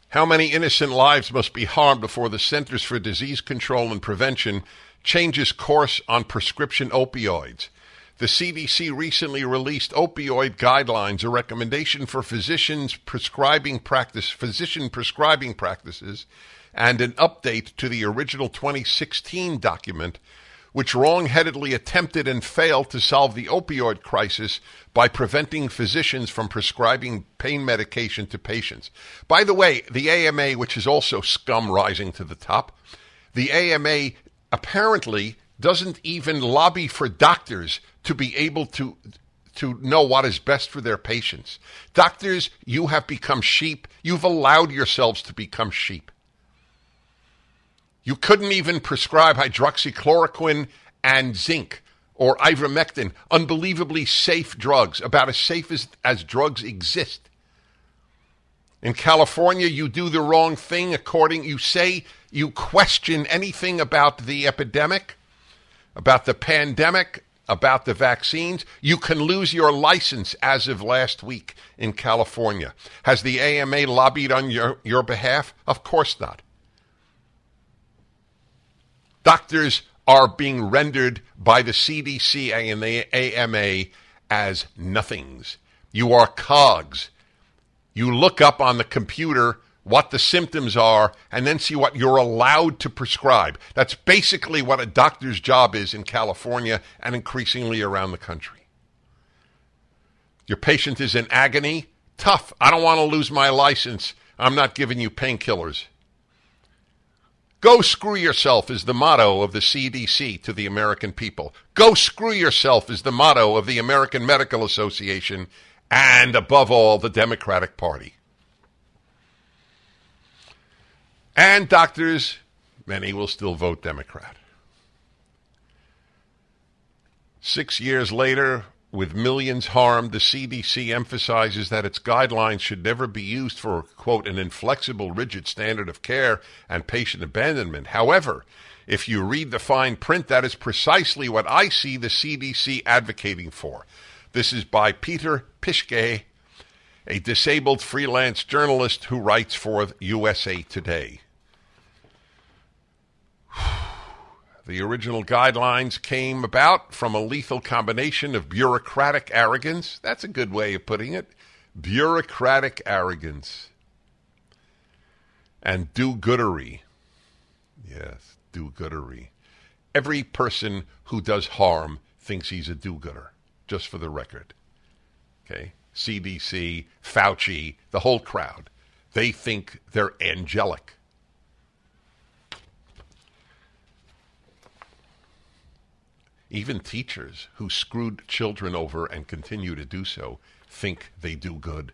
How many innocent lives must be harmed before the Centers for Disease Control and Prevention changes course on prescription opioids? The CDC recently released opioid guidelines, a recommendation for physicians prescribing practice, physician prescribing practices, and an update to the original 2016 document which wrongheadedly attempted and failed to solve the opioid crisis by preventing physicians from prescribing pain medication to patients. By the way, the AMA, which is also scum rising to the top, the AMA apparently doesn't even lobby for doctors to be able to to know what is best for their patients. Doctors, you have become sheep. You've allowed yourselves to become sheep. You couldn't even prescribe hydroxychloroquine and zinc or ivermectin, unbelievably safe drugs, about as safe as, as drugs exist. In California, you do the wrong thing according, you say you question anything about the epidemic, about the pandemic, about the vaccines, you can lose your license as of last week in California. Has the AMA lobbied on your, your behalf? Of course not. Doctors are being rendered by the CDC and the AMA as nothings. You are cogs. You look up on the computer what the symptoms are and then see what you're allowed to prescribe. That's basically what a doctor's job is in California and increasingly around the country. Your patient is in agony. Tough. I don't want to lose my license. I'm not giving you painkillers. Go screw yourself is the motto of the CDC to the American people. Go screw yourself is the motto of the American Medical Association and, above all, the Democratic Party. And doctors, many will still vote Democrat. Six years later, with millions harmed, the CDC emphasizes that its guidelines should never be used for, quote, an inflexible, rigid standard of care and patient abandonment. However, if you read the fine print, that is precisely what I see the CDC advocating for. This is by Peter Pischke, a disabled freelance journalist who writes for USA Today. The original guidelines came about from a lethal combination of bureaucratic arrogance. That's a good way of putting it. Bureaucratic arrogance and do goodery. Yes, do goodery. Every person who does harm thinks he's a do gooder, just for the record. Okay? CDC, Fauci, the whole crowd. They think they're angelic. Even teachers who screwed children over and continue to do so think they do good.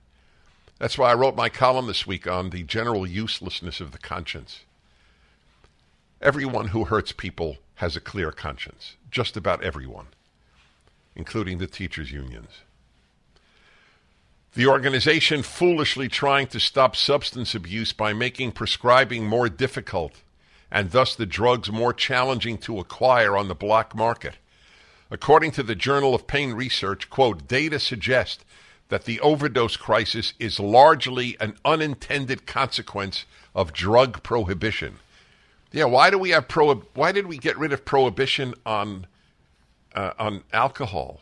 That's why I wrote my column this week on the general uselessness of the conscience. Everyone who hurts people has a clear conscience. Just about everyone, including the teachers' unions. The organization foolishly trying to stop substance abuse by making prescribing more difficult and thus the drugs more challenging to acquire on the black market. According to the Journal of Pain Research, quote, data suggest that the overdose crisis is largely an unintended consequence of drug prohibition. Yeah, why do we have pro? Why did we get rid of prohibition on uh, on alcohol,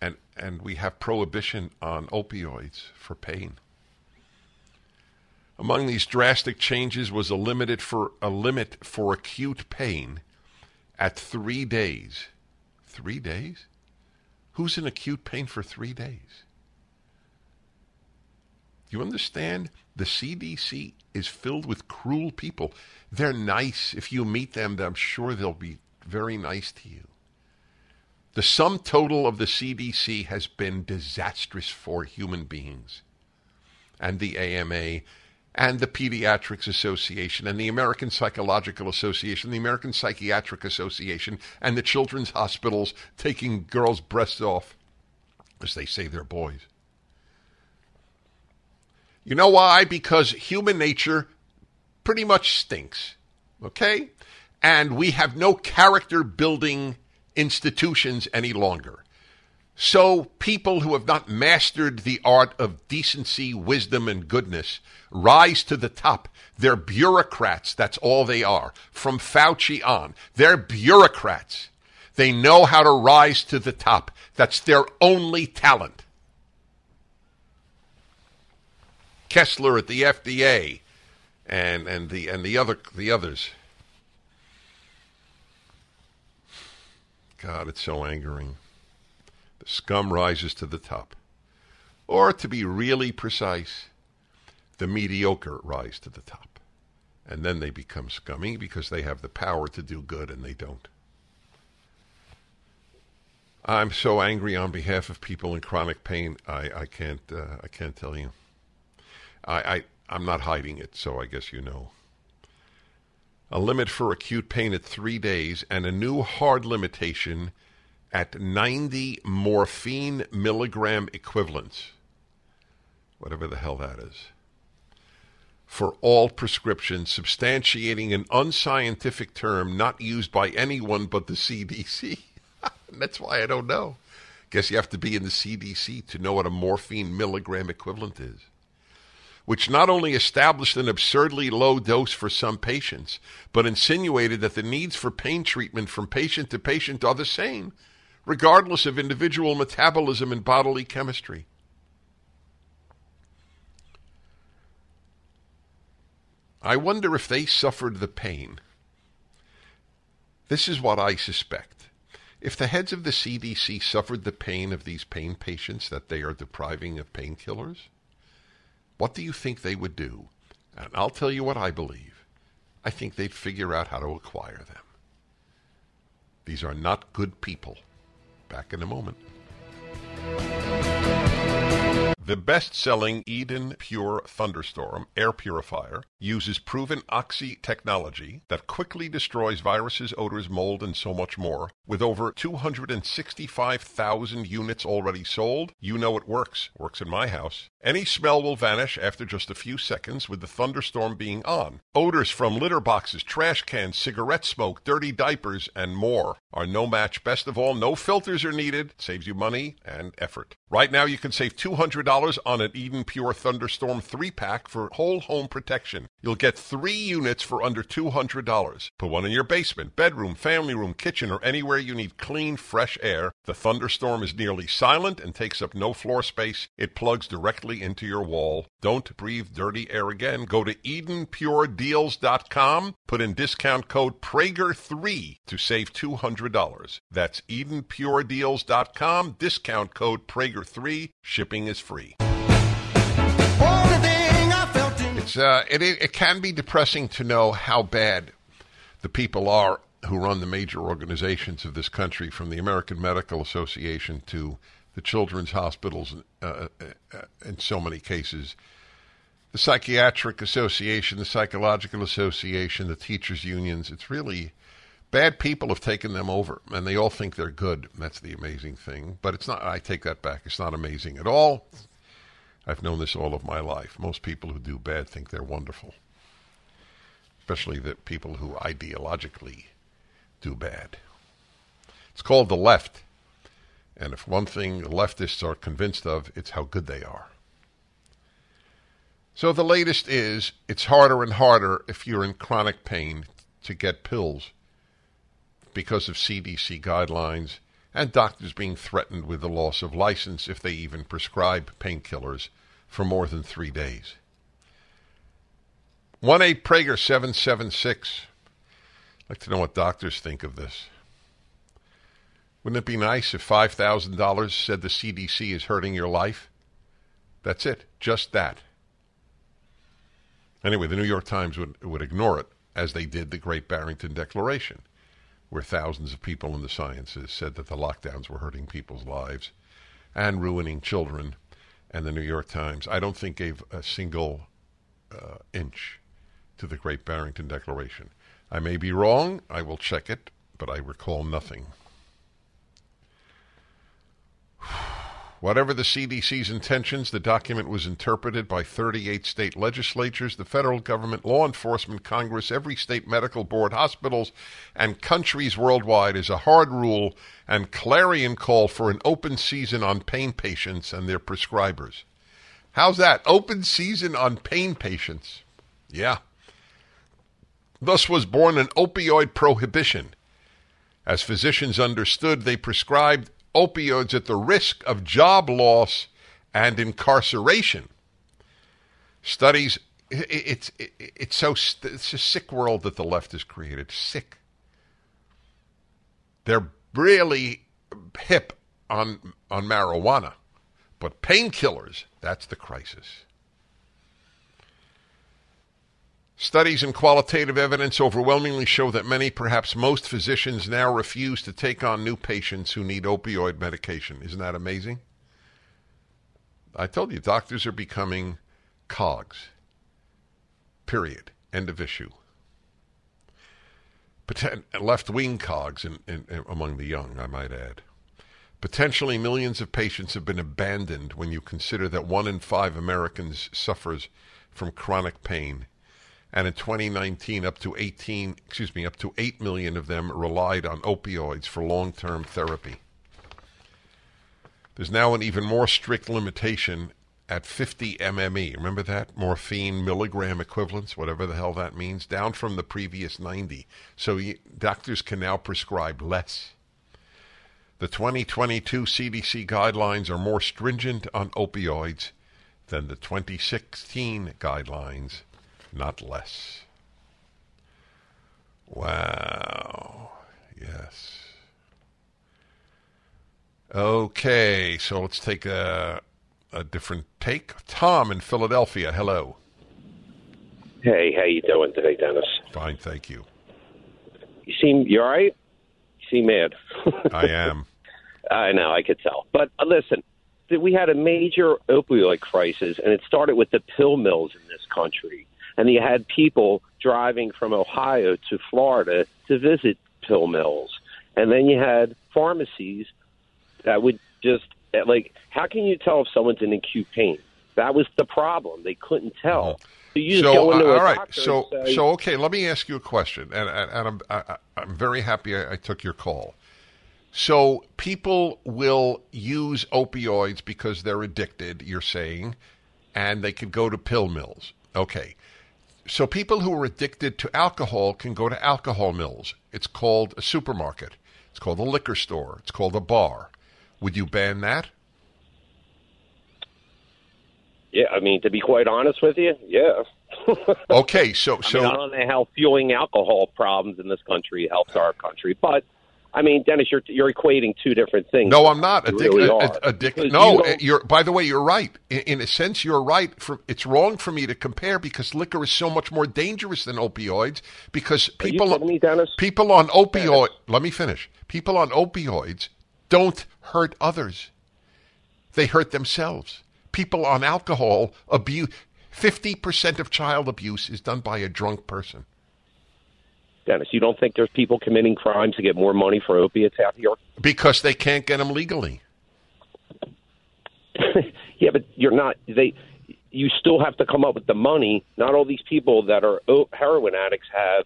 and and we have prohibition on opioids for pain? Among these drastic changes was a limited for a limit for acute pain at three days. Three days? Who's in acute pain for three days? You understand? The CDC is filled with cruel people. They're nice. If you meet them, I'm sure they'll be very nice to you. The sum total of the CDC has been disastrous for human beings. And the AMA and the Pediatrics Association and the American Psychological Association, the American Psychiatric Association, and the children's hospitals taking girls' breasts off as they say they're boys. You know why? Because human nature pretty much stinks. Okay? And we have no character building institutions any longer. So people who have not mastered the art of decency, wisdom, and goodness rise to the top. They're bureaucrats. That's all they are. From Fauci on. They're bureaucrats. They know how to rise to the top. That's their only talent. Kessler at the FDA and, and the and the other the others. God, it's so angering. Scum rises to the top. Or to be really precise, the mediocre rise to the top. And then they become scummy because they have the power to do good and they don't. I'm so angry on behalf of people in chronic pain. I, I can't uh, I can't tell you. I, I I'm not hiding it, so I guess you know. A limit for acute pain at three days and a new hard limitation at 90 morphine milligram equivalents, whatever the hell that is, for all prescriptions, substantiating an unscientific term not used by anyone but the CDC. That's why I don't know. Guess you have to be in the CDC to know what a morphine milligram equivalent is. Which not only established an absurdly low dose for some patients, but insinuated that the needs for pain treatment from patient to patient are the same regardless of individual metabolism and bodily chemistry. I wonder if they suffered the pain. This is what I suspect. If the heads of the CDC suffered the pain of these pain patients that they are depriving of painkillers, what do you think they would do? And I'll tell you what I believe. I think they'd figure out how to acquire them. These are not good people. Back in a moment. The best selling Eden Pure Thunderstorm air purifier uses proven Oxy technology that quickly destroys viruses, odors, mold, and so much more. With over 265,000 units already sold, you know it works. Works in my house. Any smell will vanish after just a few seconds with the thunderstorm being on. Odors from litter boxes, trash cans, cigarette smoke, dirty diapers, and more are no match. Best of all, no filters are needed. Saves you money and effort. Right now, you can save $200 on an Eden Pure Thunderstorm 3 pack for whole home protection. You'll get three units for under $200. Put one in your basement, bedroom, family room, kitchen, or anywhere you need clean, fresh air. The Thunderstorm is nearly silent and takes up no floor space. It plugs directly into your wall. Don't breathe dirty air again. Go to EdenPureDeals.com. Put in discount code Prager3 to save $200. That's EdenPureDeals.com. Discount code Prager3. Shipping is free. Uh, it, it can be depressing to know how bad the people are who run the major organizations of this country, from the American Medical Association to the children's hospitals, uh, uh, in so many cases, the Psychiatric Association, the Psychological Association, the teachers' unions. It's really bad people have taken them over, and they all think they're good. That's the amazing thing. But it's not. I take that back. It's not amazing at all. I've known this all of my life. Most people who do bad think they're wonderful, especially the people who ideologically do bad. It's called the left. And if one thing leftists are convinced of, it's how good they are. So the latest is it's harder and harder if you're in chronic pain to get pills because of CDC guidelines and doctors being threatened with the loss of license if they even prescribe painkillers for more than three days. 1 8 Prager 776. I'd like to know what doctors think of this. Wouldn't it be nice if $5,000 said the CDC is hurting your life? That's it, just that. Anyway, the New York Times would, would ignore it, as they did the Great Barrington Declaration, where thousands of people in the sciences said that the lockdowns were hurting people's lives and ruining children. And the New York Times, I don't think, gave a single uh, inch to the Great Barrington Declaration. I may be wrong, I will check it, but I recall nothing. Whatever the CDC's intentions, the document was interpreted by 38 state legislatures, the federal government, law enforcement, Congress, every state medical board, hospitals, and countries worldwide as a hard rule and clarion call for an open season on pain patients and their prescribers. How's that? Open season on pain patients. Yeah. Thus was born an opioid prohibition. As physicians understood, they prescribed opioids at the risk of job loss and incarceration. Studies, it's it's so it's a sick world that the left has created. Sick. They're really hip on on marijuana, but painkillers, that's the crisis. Studies and qualitative evidence overwhelmingly show that many, perhaps most physicians now refuse to take on new patients who need opioid medication. Isn't that amazing? I told you, doctors are becoming cogs. Period. End of issue. Left wing cogs in, in, in, among the young, I might add. Potentially millions of patients have been abandoned when you consider that one in five Americans suffers from chronic pain and in 2019 up to 18 excuse me up to 8 million of them relied on opioids for long-term therapy. There's now an even more strict limitation at 50 mme remember that? Morphine milligram equivalents whatever the hell that means down from the previous 90 so you, doctors can now prescribe less. The 2022 CDC guidelines are more stringent on opioids than the 2016 guidelines not less. Wow. Yes. Okay, so let's take a a different take. Tom in Philadelphia. Hello. Hey, how you doing today, Dennis? Fine, thank you. You seem you're all right? You seem mad. I am. I know, I could tell. But uh, listen, we had a major opioid crisis, and it started with the pill mills in this country. And you had people driving from Ohio to Florida to visit pill mills. And then you had pharmacies that would just, like, how can you tell if someone's in acute pain? That was the problem. They couldn't tell. So you so go into uh, all right, so say, so okay. Let me ask you a question, and and, and I'm I, I- I'm very happy I, I took your call. So people will use opioids because they're addicted. You're saying, and they could go to pill mills. Okay. So people who are addicted to alcohol can go to alcohol mills. It's called a supermarket. It's called a liquor store. It's called a bar. Would you ban that? yeah, I mean, to be quite honest with you, yeah. Okay, so I, so mean, I don't know how fueling alcohol problems in this country helps our country, but I mean, Dennis, you're you're equating two different things. No, I'm not. Addic- really a- are. Uh, addic- no, you uh, don't- you're. By the way, you're right. In, in a sense, you're right. For it's wrong for me to compare because liquor is so much more dangerous than opioids. Because Are people, me, Dennis? people on opioid. Let me finish. People on opioids don't hurt others; they hurt themselves. People on alcohol abuse. Fifty percent of child abuse is done by a drunk person. Dennis, you don't think there's people committing crimes to get more money for opiates out here? Because they can't get them legally. yeah, but you're not. They, you still have to come up with the money. Not all these people that are o- heroin addicts have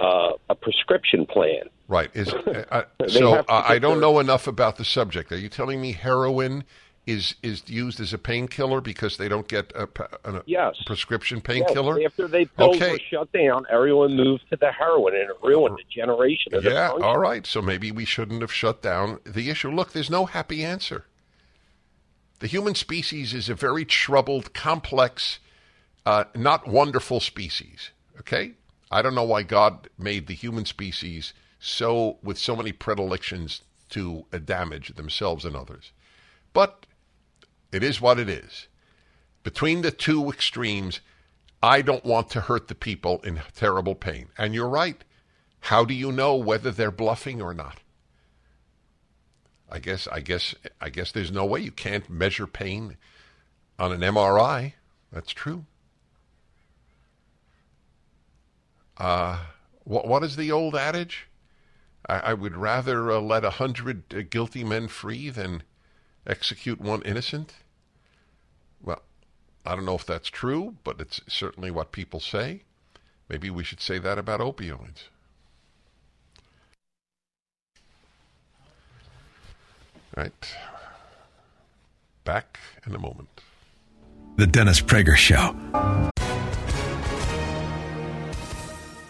uh, a prescription plan. Right. Is uh, They so uh, I don't their- know enough about the subject. Are you telling me heroin is is used as a painkiller because they don't get a, a Yes. prescription Yes, painkiller? after they pills Okay. were shut down, everyone moved to the heroin, and it ruined a generation of Yeah, country. all right. So maybe we shouldn't have shut down the issue. Look, there's no happy answer. The human species is a very troubled, complex, uh, not wonderful species. Okay? I don't know why God made the human species so with so many predilections to uh, damage themselves and others. But it is what it is. Between the two extremes, I don't want to hurt the people in terrible pain. And you're right. How do you know whether they're bluffing or not? I guess I guess I guess there's no way you can't measure pain on an MRI. That's true. Uh, what what is the old adage? I, I would rather uh, let a hundred uh, guilty men free than execute one innocent. Well, I don't know if that's true, but it's certainly what people say. Maybe we should say that about opioids. Right. Back in a moment. The Dennis Prager Show.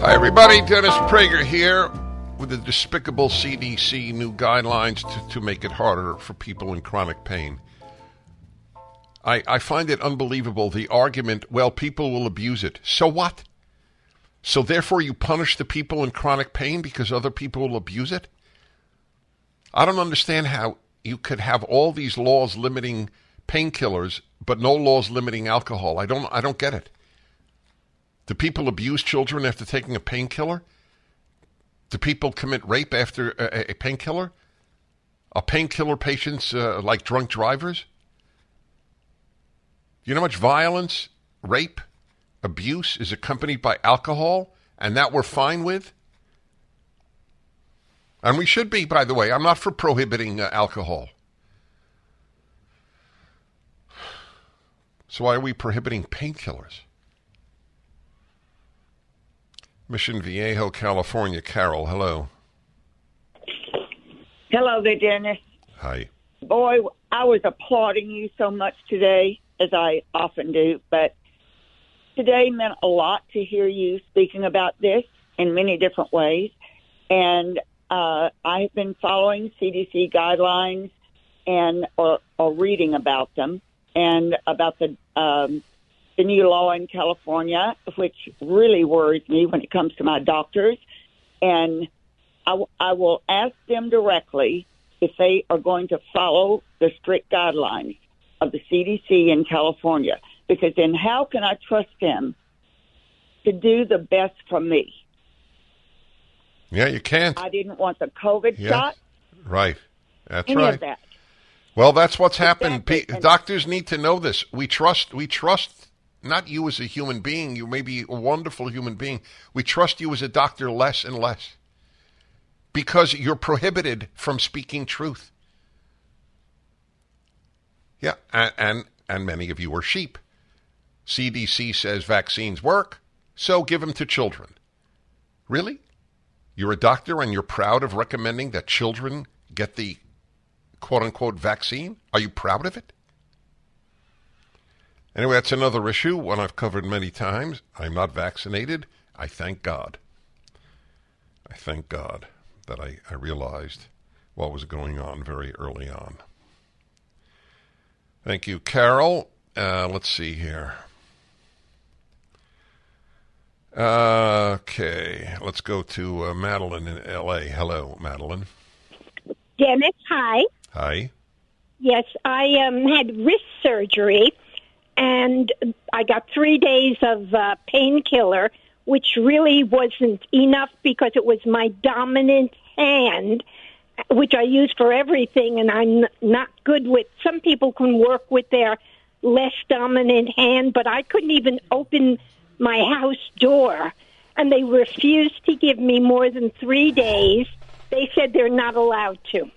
Hi, everybody. Dennis Prager here with the despicable CDC new guidelines to, to make it harder for people in chronic pain. I, I find it unbelievable the argument, well, people will abuse it. So what? So therefore, you punish the people in chronic pain because other people will abuse it? I don't understand how you could have all these laws limiting painkillers, but no laws limiting alcohol. I don't, I don't get it. Do people abuse children after taking a painkiller? Do people commit rape after a, a painkiller? Are painkiller patients uh, like drunk drivers? Do you know how much violence, rape, abuse is accompanied by alcohol, and that we're fine with? And we should be, by the way. I'm not for prohibiting uh, alcohol. So why are we prohibiting painkillers? Mission Viejo, California. Carol, hello. Hello there, Dennis. Hi. Boy, I was applauding you so much today, as I often do, but today meant a lot to hear you speaking about this in many different ways. And uh, I have been following CDC guidelines and or, or reading about them and about the um, the new law in California, which really worries me when it comes to my doctors. And I, w- I will ask them directly if they are going to follow the strict guidelines of the CDC in California, because then how can I trust them to do the best for me? Yeah, you can't. I didn't want the COVID Yeah. shot. Right. That's any right. that. Well, that's what's happened. Exactly. Doctors need to know this. We trust. We trust not you as a human being. You may be a wonderful human being. We trust you as a doctor less and less because you're prohibited from speaking truth. Yeah, and and, and many of you are sheep. CDC says vaccines work, so give them to children. Really? You're a doctor and you're proud of recommending that children get the quote unquote vaccine? Are you proud of it? Anyway, that's another issue, one I've covered many times. I'm not vaccinated. I thank God. I thank God that I, I realized what was going on very early on. Thank you, Carol. Uh, let's see here. Uh, okay, let's go to uh, Madeline in L.A. Hello, Madeline. Dennis, hi. Hi. Yes, I um, had wrist surgery, and I got three days of uh, painkiller, which really wasn't enough because it was my dominant hand, which I use for everything, and I'm not good with. Some people can work with their less dominant hand, but I couldn't even open my house door, and they refused to give me more than three days. They said they're not allowed to.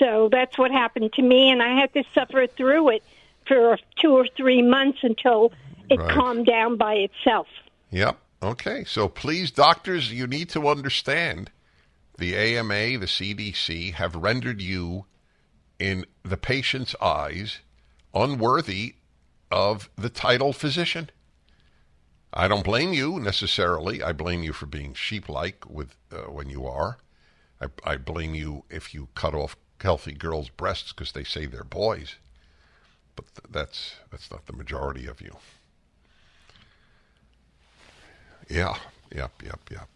So that's what happened to me, and I had to suffer through it for two or three months until it Right. calmed down by itself. Yep. Okay. So please, doctors, you need to understand the AMA, the CDC have rendered you, in the patient's eyes, unworthy of the title physician. I don't blame you necessarily. I blame you for being sheep-like with uh, when you are. I, I blame you if you cut off healthy girls' breasts because they say they're boys. But th- that's that's not the majority of you. Yeah, yep, yep, yep.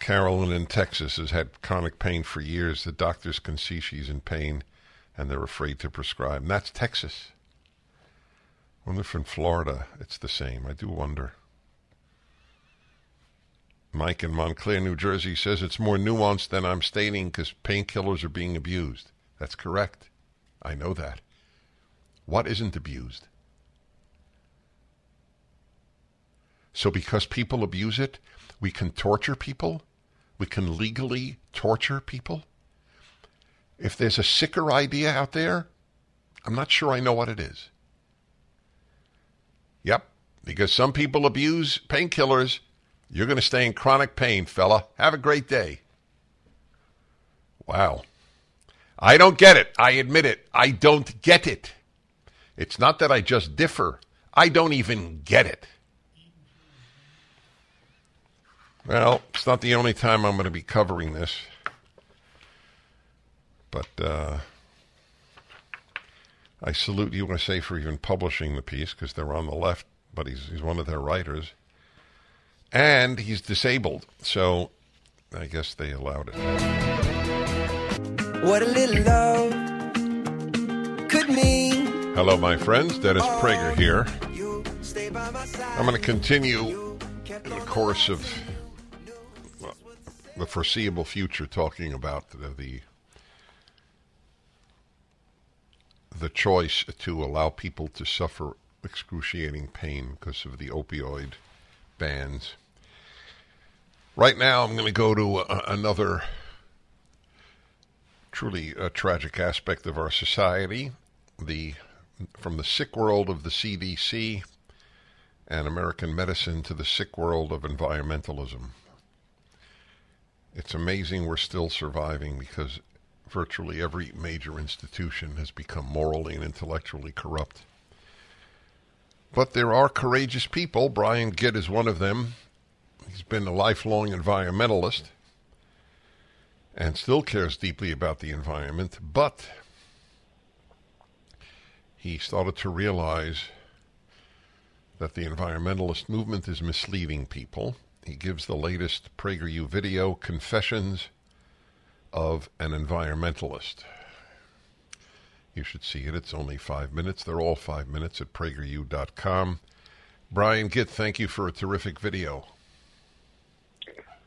Carolyn in Texas has had chronic pain for years. The doctors can see she's in pain and they're afraid to prescribe. And that's Texas. wonder if in Florida it's the same. I do wonder. Mike in Montclair, New Jersey says it's more nuanced than I'm stating because painkillers are being abused. That's correct. I know that. What isn't abused? So because people abuse it, we can torture people? We can legally torture people? If there's a sicker idea out there, I'm not sure I know what it is. Yep, because some people abuse painkillers. You're going to stay in chronic pain, fella. Have a great day. Wow. I don't get it. I admit it. I don't get it. It's not that I just differ. I don't even get it. Well, it's not the only time I'm going to be covering this. But uh, I salute USA for even publishing the piece because they're on the left, but he's, he's one of their writers. And he's disabled, so I guess they allowed it. What a little love could mean. Hello, my friends. Dennis Prager here. I'm going to continue in the course of the foreseeable future talking about the, the the choice to allow people to suffer excruciating pain because of the opioid bans. Right now, I'm going to go to a, another truly a tragic aspect of our society the from the sick world of the CDC and American medicine to the sick world of environmentalism. It's amazing we're still surviving because virtually every major institution has become morally and intellectually corrupt. But there are courageous people. Brian Gitt is one of them. He's been a lifelong environmentalist and still cares deeply about the environment, but he started to realize that the environmentalist movement is misleading people. He gives the latest PragerU video, Confessions of an Environmentalist. You should see it. It's only five minutes. They're all five minutes at prageru.com. Brian Gitt, thank you for a terrific video.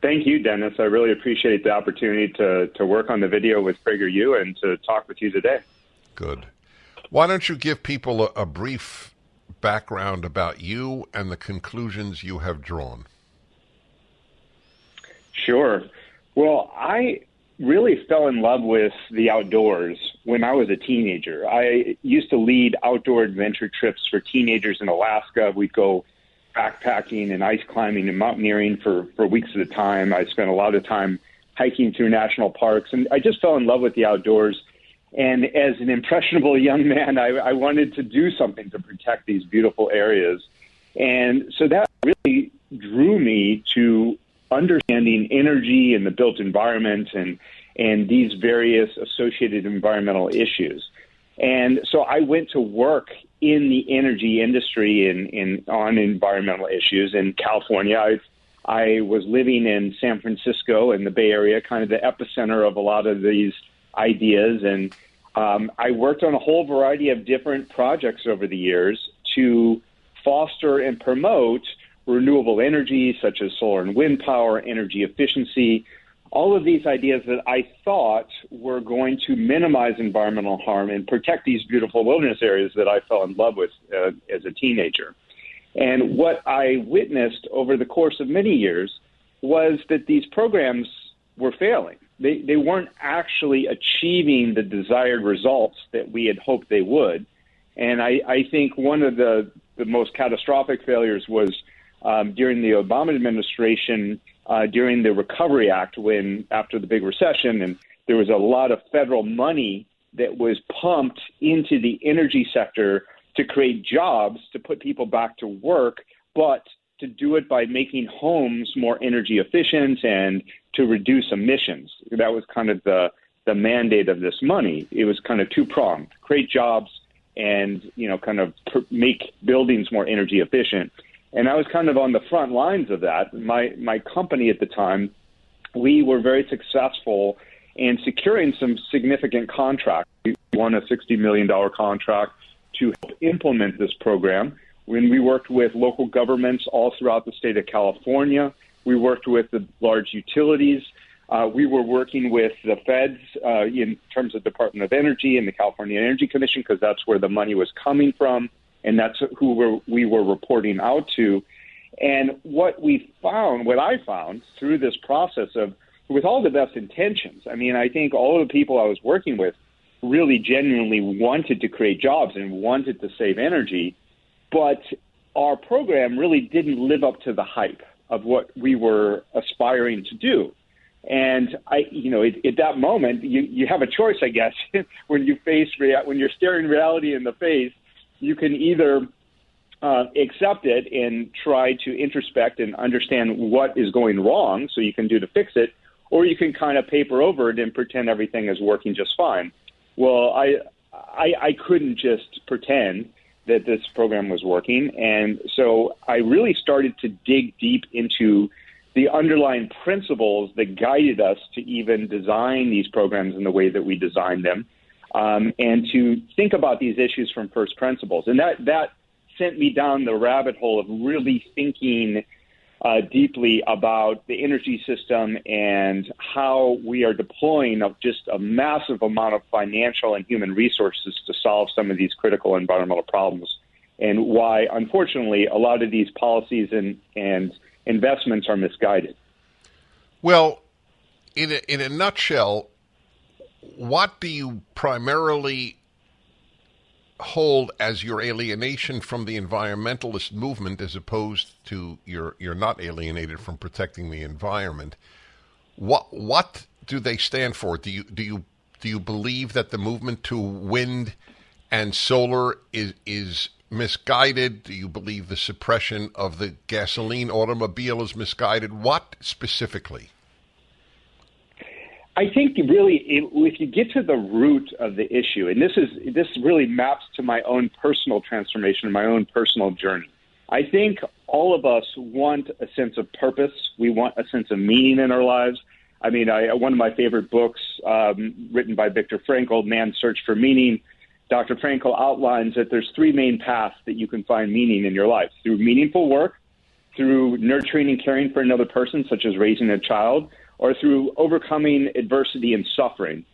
Thank you, Dennis. I really appreciate the opportunity to, to work on the video with PragerU and to talk with you today. Good. Why don't you give people a, a brief background about you and the conclusions you have drawn? Sure. Well, I really fell in love with the outdoors when I was a teenager. I used to lead outdoor adventure trips for teenagers in Alaska. We'd go backpacking and ice climbing and mountaineering for, for weeks at a time. I spent a lot of time hiking through national parks, and I just fell in love with the outdoors. And as an impressionable young man, I, I wanted to do something to protect these beautiful areas. And so that really drew me to understanding energy and the built environment and and these various associated environmental issues. And so I went to work in the energy industry in, in, on environmental issues in California. I, I was living in San Francisco in the Bay Area, kind of the epicenter of a lot of these ideas. And um, I worked on a whole variety of different projects over the years to foster and promote renewable energy, such as solar and wind power, energy efficiency, all of these ideas that I thought were going to minimize environmental harm and protect these beautiful wilderness areas that I fell in love with uh, as a teenager. And what I witnessed over the course of many years was that these programs were failing. They, they weren't actually achieving the desired results that we had hoped they would. And I, I think one of the, the most catastrophic failures was um, during the Obama administration, uh, during the Recovery Act, when after the big recession, and there was a lot of federal money that was pumped into the energy sector to create jobs, to put people back to work, but to do it by making homes more energy efficient and to reduce emissions. That was kind of the the mandate of this money. It was kind of two pronged: create jobs and you know, kind of make buildings more energy efficient. And I was kind of on the front lines of that. My my company at the time, we were very successful in securing some significant contracts. We won a sixty million dollar contract to help implement this program. When we worked with local governments all throughout the state of California, we worked with the large utilities. Uh, we were working with the feds uh, in terms of Department of Energy and the California Energy Commission because that's where the money was coming from and that's who we're, we were reporting out to. And what we found, what I found through this process of, with all the best intentions, I mean, I think all the people I was working with really genuinely wanted to create jobs and wanted to save energy, but our program really didn't live up to the hype of what we were aspiring to do. And I, you know, at, at that moment, you, you have a choice, I guess, when you face rea- when you're staring reality in the face you can either uh, accept it and try to introspect and understand what is going wrong so you can do to fix it, or you can kind of paper over it and pretend everything is working just fine. Well, I, I, I couldn't just pretend that this program was working, and so I really started to dig deep into the underlying principles that guided us to even design these programs in the way that we designed them um, and to think about these issues from first principles. And that, that sent me down the rabbit hole of really thinking uh, deeply about the energy system and how we are deploying just a massive amount of financial and human resources to solve some of these critical environmental problems, and why, unfortunately, a lot of these policies and, and investments are misguided. Well, in a, in a nutshell, what do you primarily hold as your alienation from the environmentalist movement as opposed to you're you're not alienated from protecting the environment. What what do they stand for? Do you do you do you believe that the movement to wind and solar is is misguided? Do you believe the suppression of the gasoline automobile is misguided? What specifically? I think really, if you get to the root of the issue, and this is this really maps to my own personal transformation, my own personal journey. I think all of us want a sense of purpose. We want a sense of meaning in our lives. I mean, I, one of my favorite books, um, written by Viktor Frankl, Man's Search for Meaning. Dr. Frankl outlines that there's three main paths that you can find meaning in your life through meaningful work, through nurturing and caring for another person, such as raising a child, or through overcoming adversity and suffering.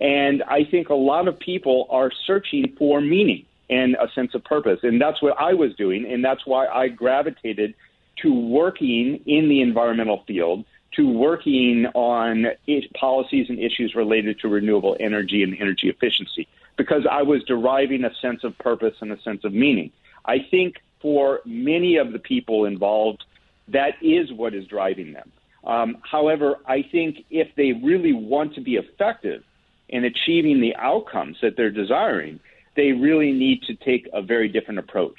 And I think a lot of people are searching for meaning and a sense of purpose. And that's what I was doing. And that's why I gravitated to working in the environmental field, to working on policies and issues related to renewable energy and energy efficiency, because I was deriving a sense of purpose and a sense of meaning. I think for many of the people involved, that is what is driving them. Um, however, I think if they really want to be effective in achieving the outcomes that they're desiring, they really need to take a very different approach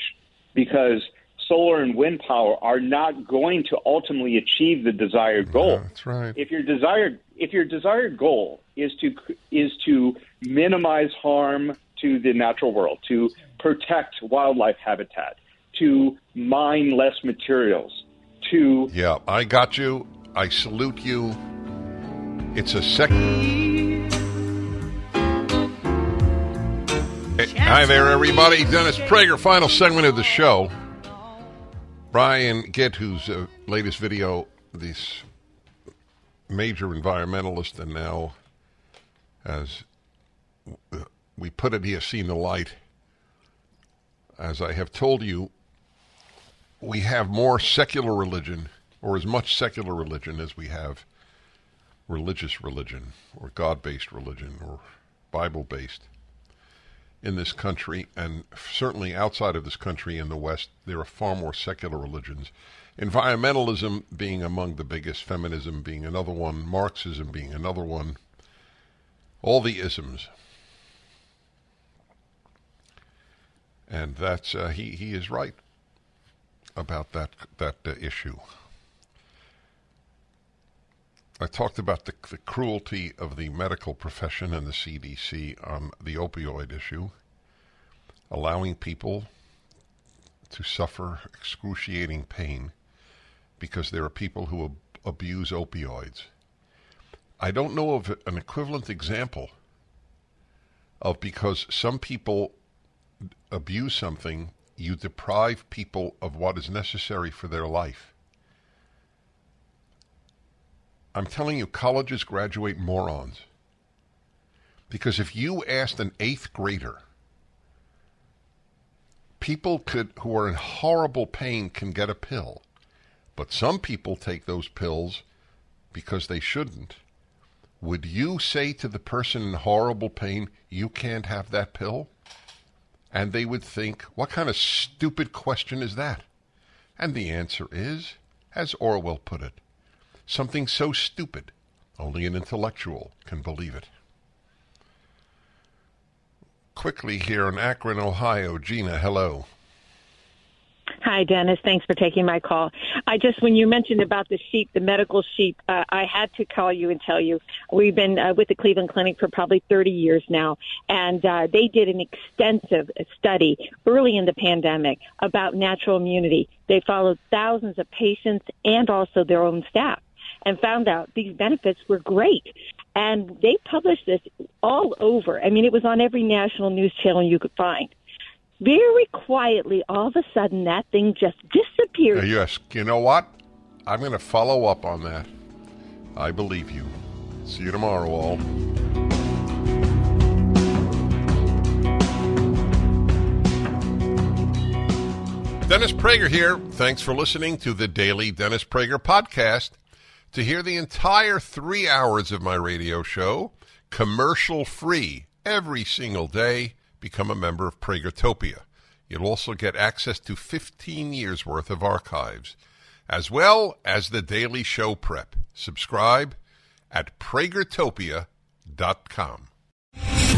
because solar and wind power are not going to ultimately achieve the desired goal. Yeah, that's right. If your desired if your desired goal is to is to minimize harm to the natural world, to protect wildlife habitat, to mine less materials, to Yeah, I got you. I salute you. It's a second. Hi there, everybody. Dennis Prager, final segment of the show. Brian Gitt, whose uh, latest video, this major environmentalist, and now, as we put it, he has seen the light. As I have told you, we have more secular religion or as much secular religion as we have religious religion or God based religion or Bible based in this country, and certainly outside of this country in the West, there are far more secular religions. Environmentalism being among the biggest, feminism being another one, Marxism being another one, all the isms. And that's uh, he. He is right about that that uh, issue. I talked about the, the, cruelty of the medical profession and the CDC on the opioid issue, allowing people to suffer excruciating pain because there are people who ab- abuse opioids. I don't know of an equivalent example of because some people abuse something, you deprive people of what is necessary for their life. I'm telling you, colleges graduate morons. Because if you asked an eighth grader, people could who are in horrible pain can get a pill, but some people take those pills because they shouldn't. Would you say to the person in horrible pain, you can't have that pill? And they would think, what kind of stupid question is that? And the answer is, as Orwell put it, Something so stupid, only an intellectual can believe it. Quickly here in Akron, Ohio, Gina, hello. Hi, Dennis. Thanks for taking my call. I just, when you mentioned about the sheep, the medical sheep, uh, I had to call you and tell you we've been uh, with the Cleveland Clinic for probably 30 years now, and uh, they did an extensive study early in the pandemic about natural immunity. They followed thousands of patients and also their own staff and found out these benefits were great. And they published this all over. I mean, it was on every national news channel you could find. Very quietly, all of a sudden, that thing just disappeared. Uh, yes. You know what? I'm going to follow up on that. I believe you. See you tomorrow, all. Dennis Prager here. Thanks for listening to the Daily Dennis Prager Podcast. To hear the entire three hours of my radio show, commercial free, every single day, become a member of Pragertopia. You'll also get access to 15 years worth of archives, as well as the daily show prep. Subscribe at pragertopia.com.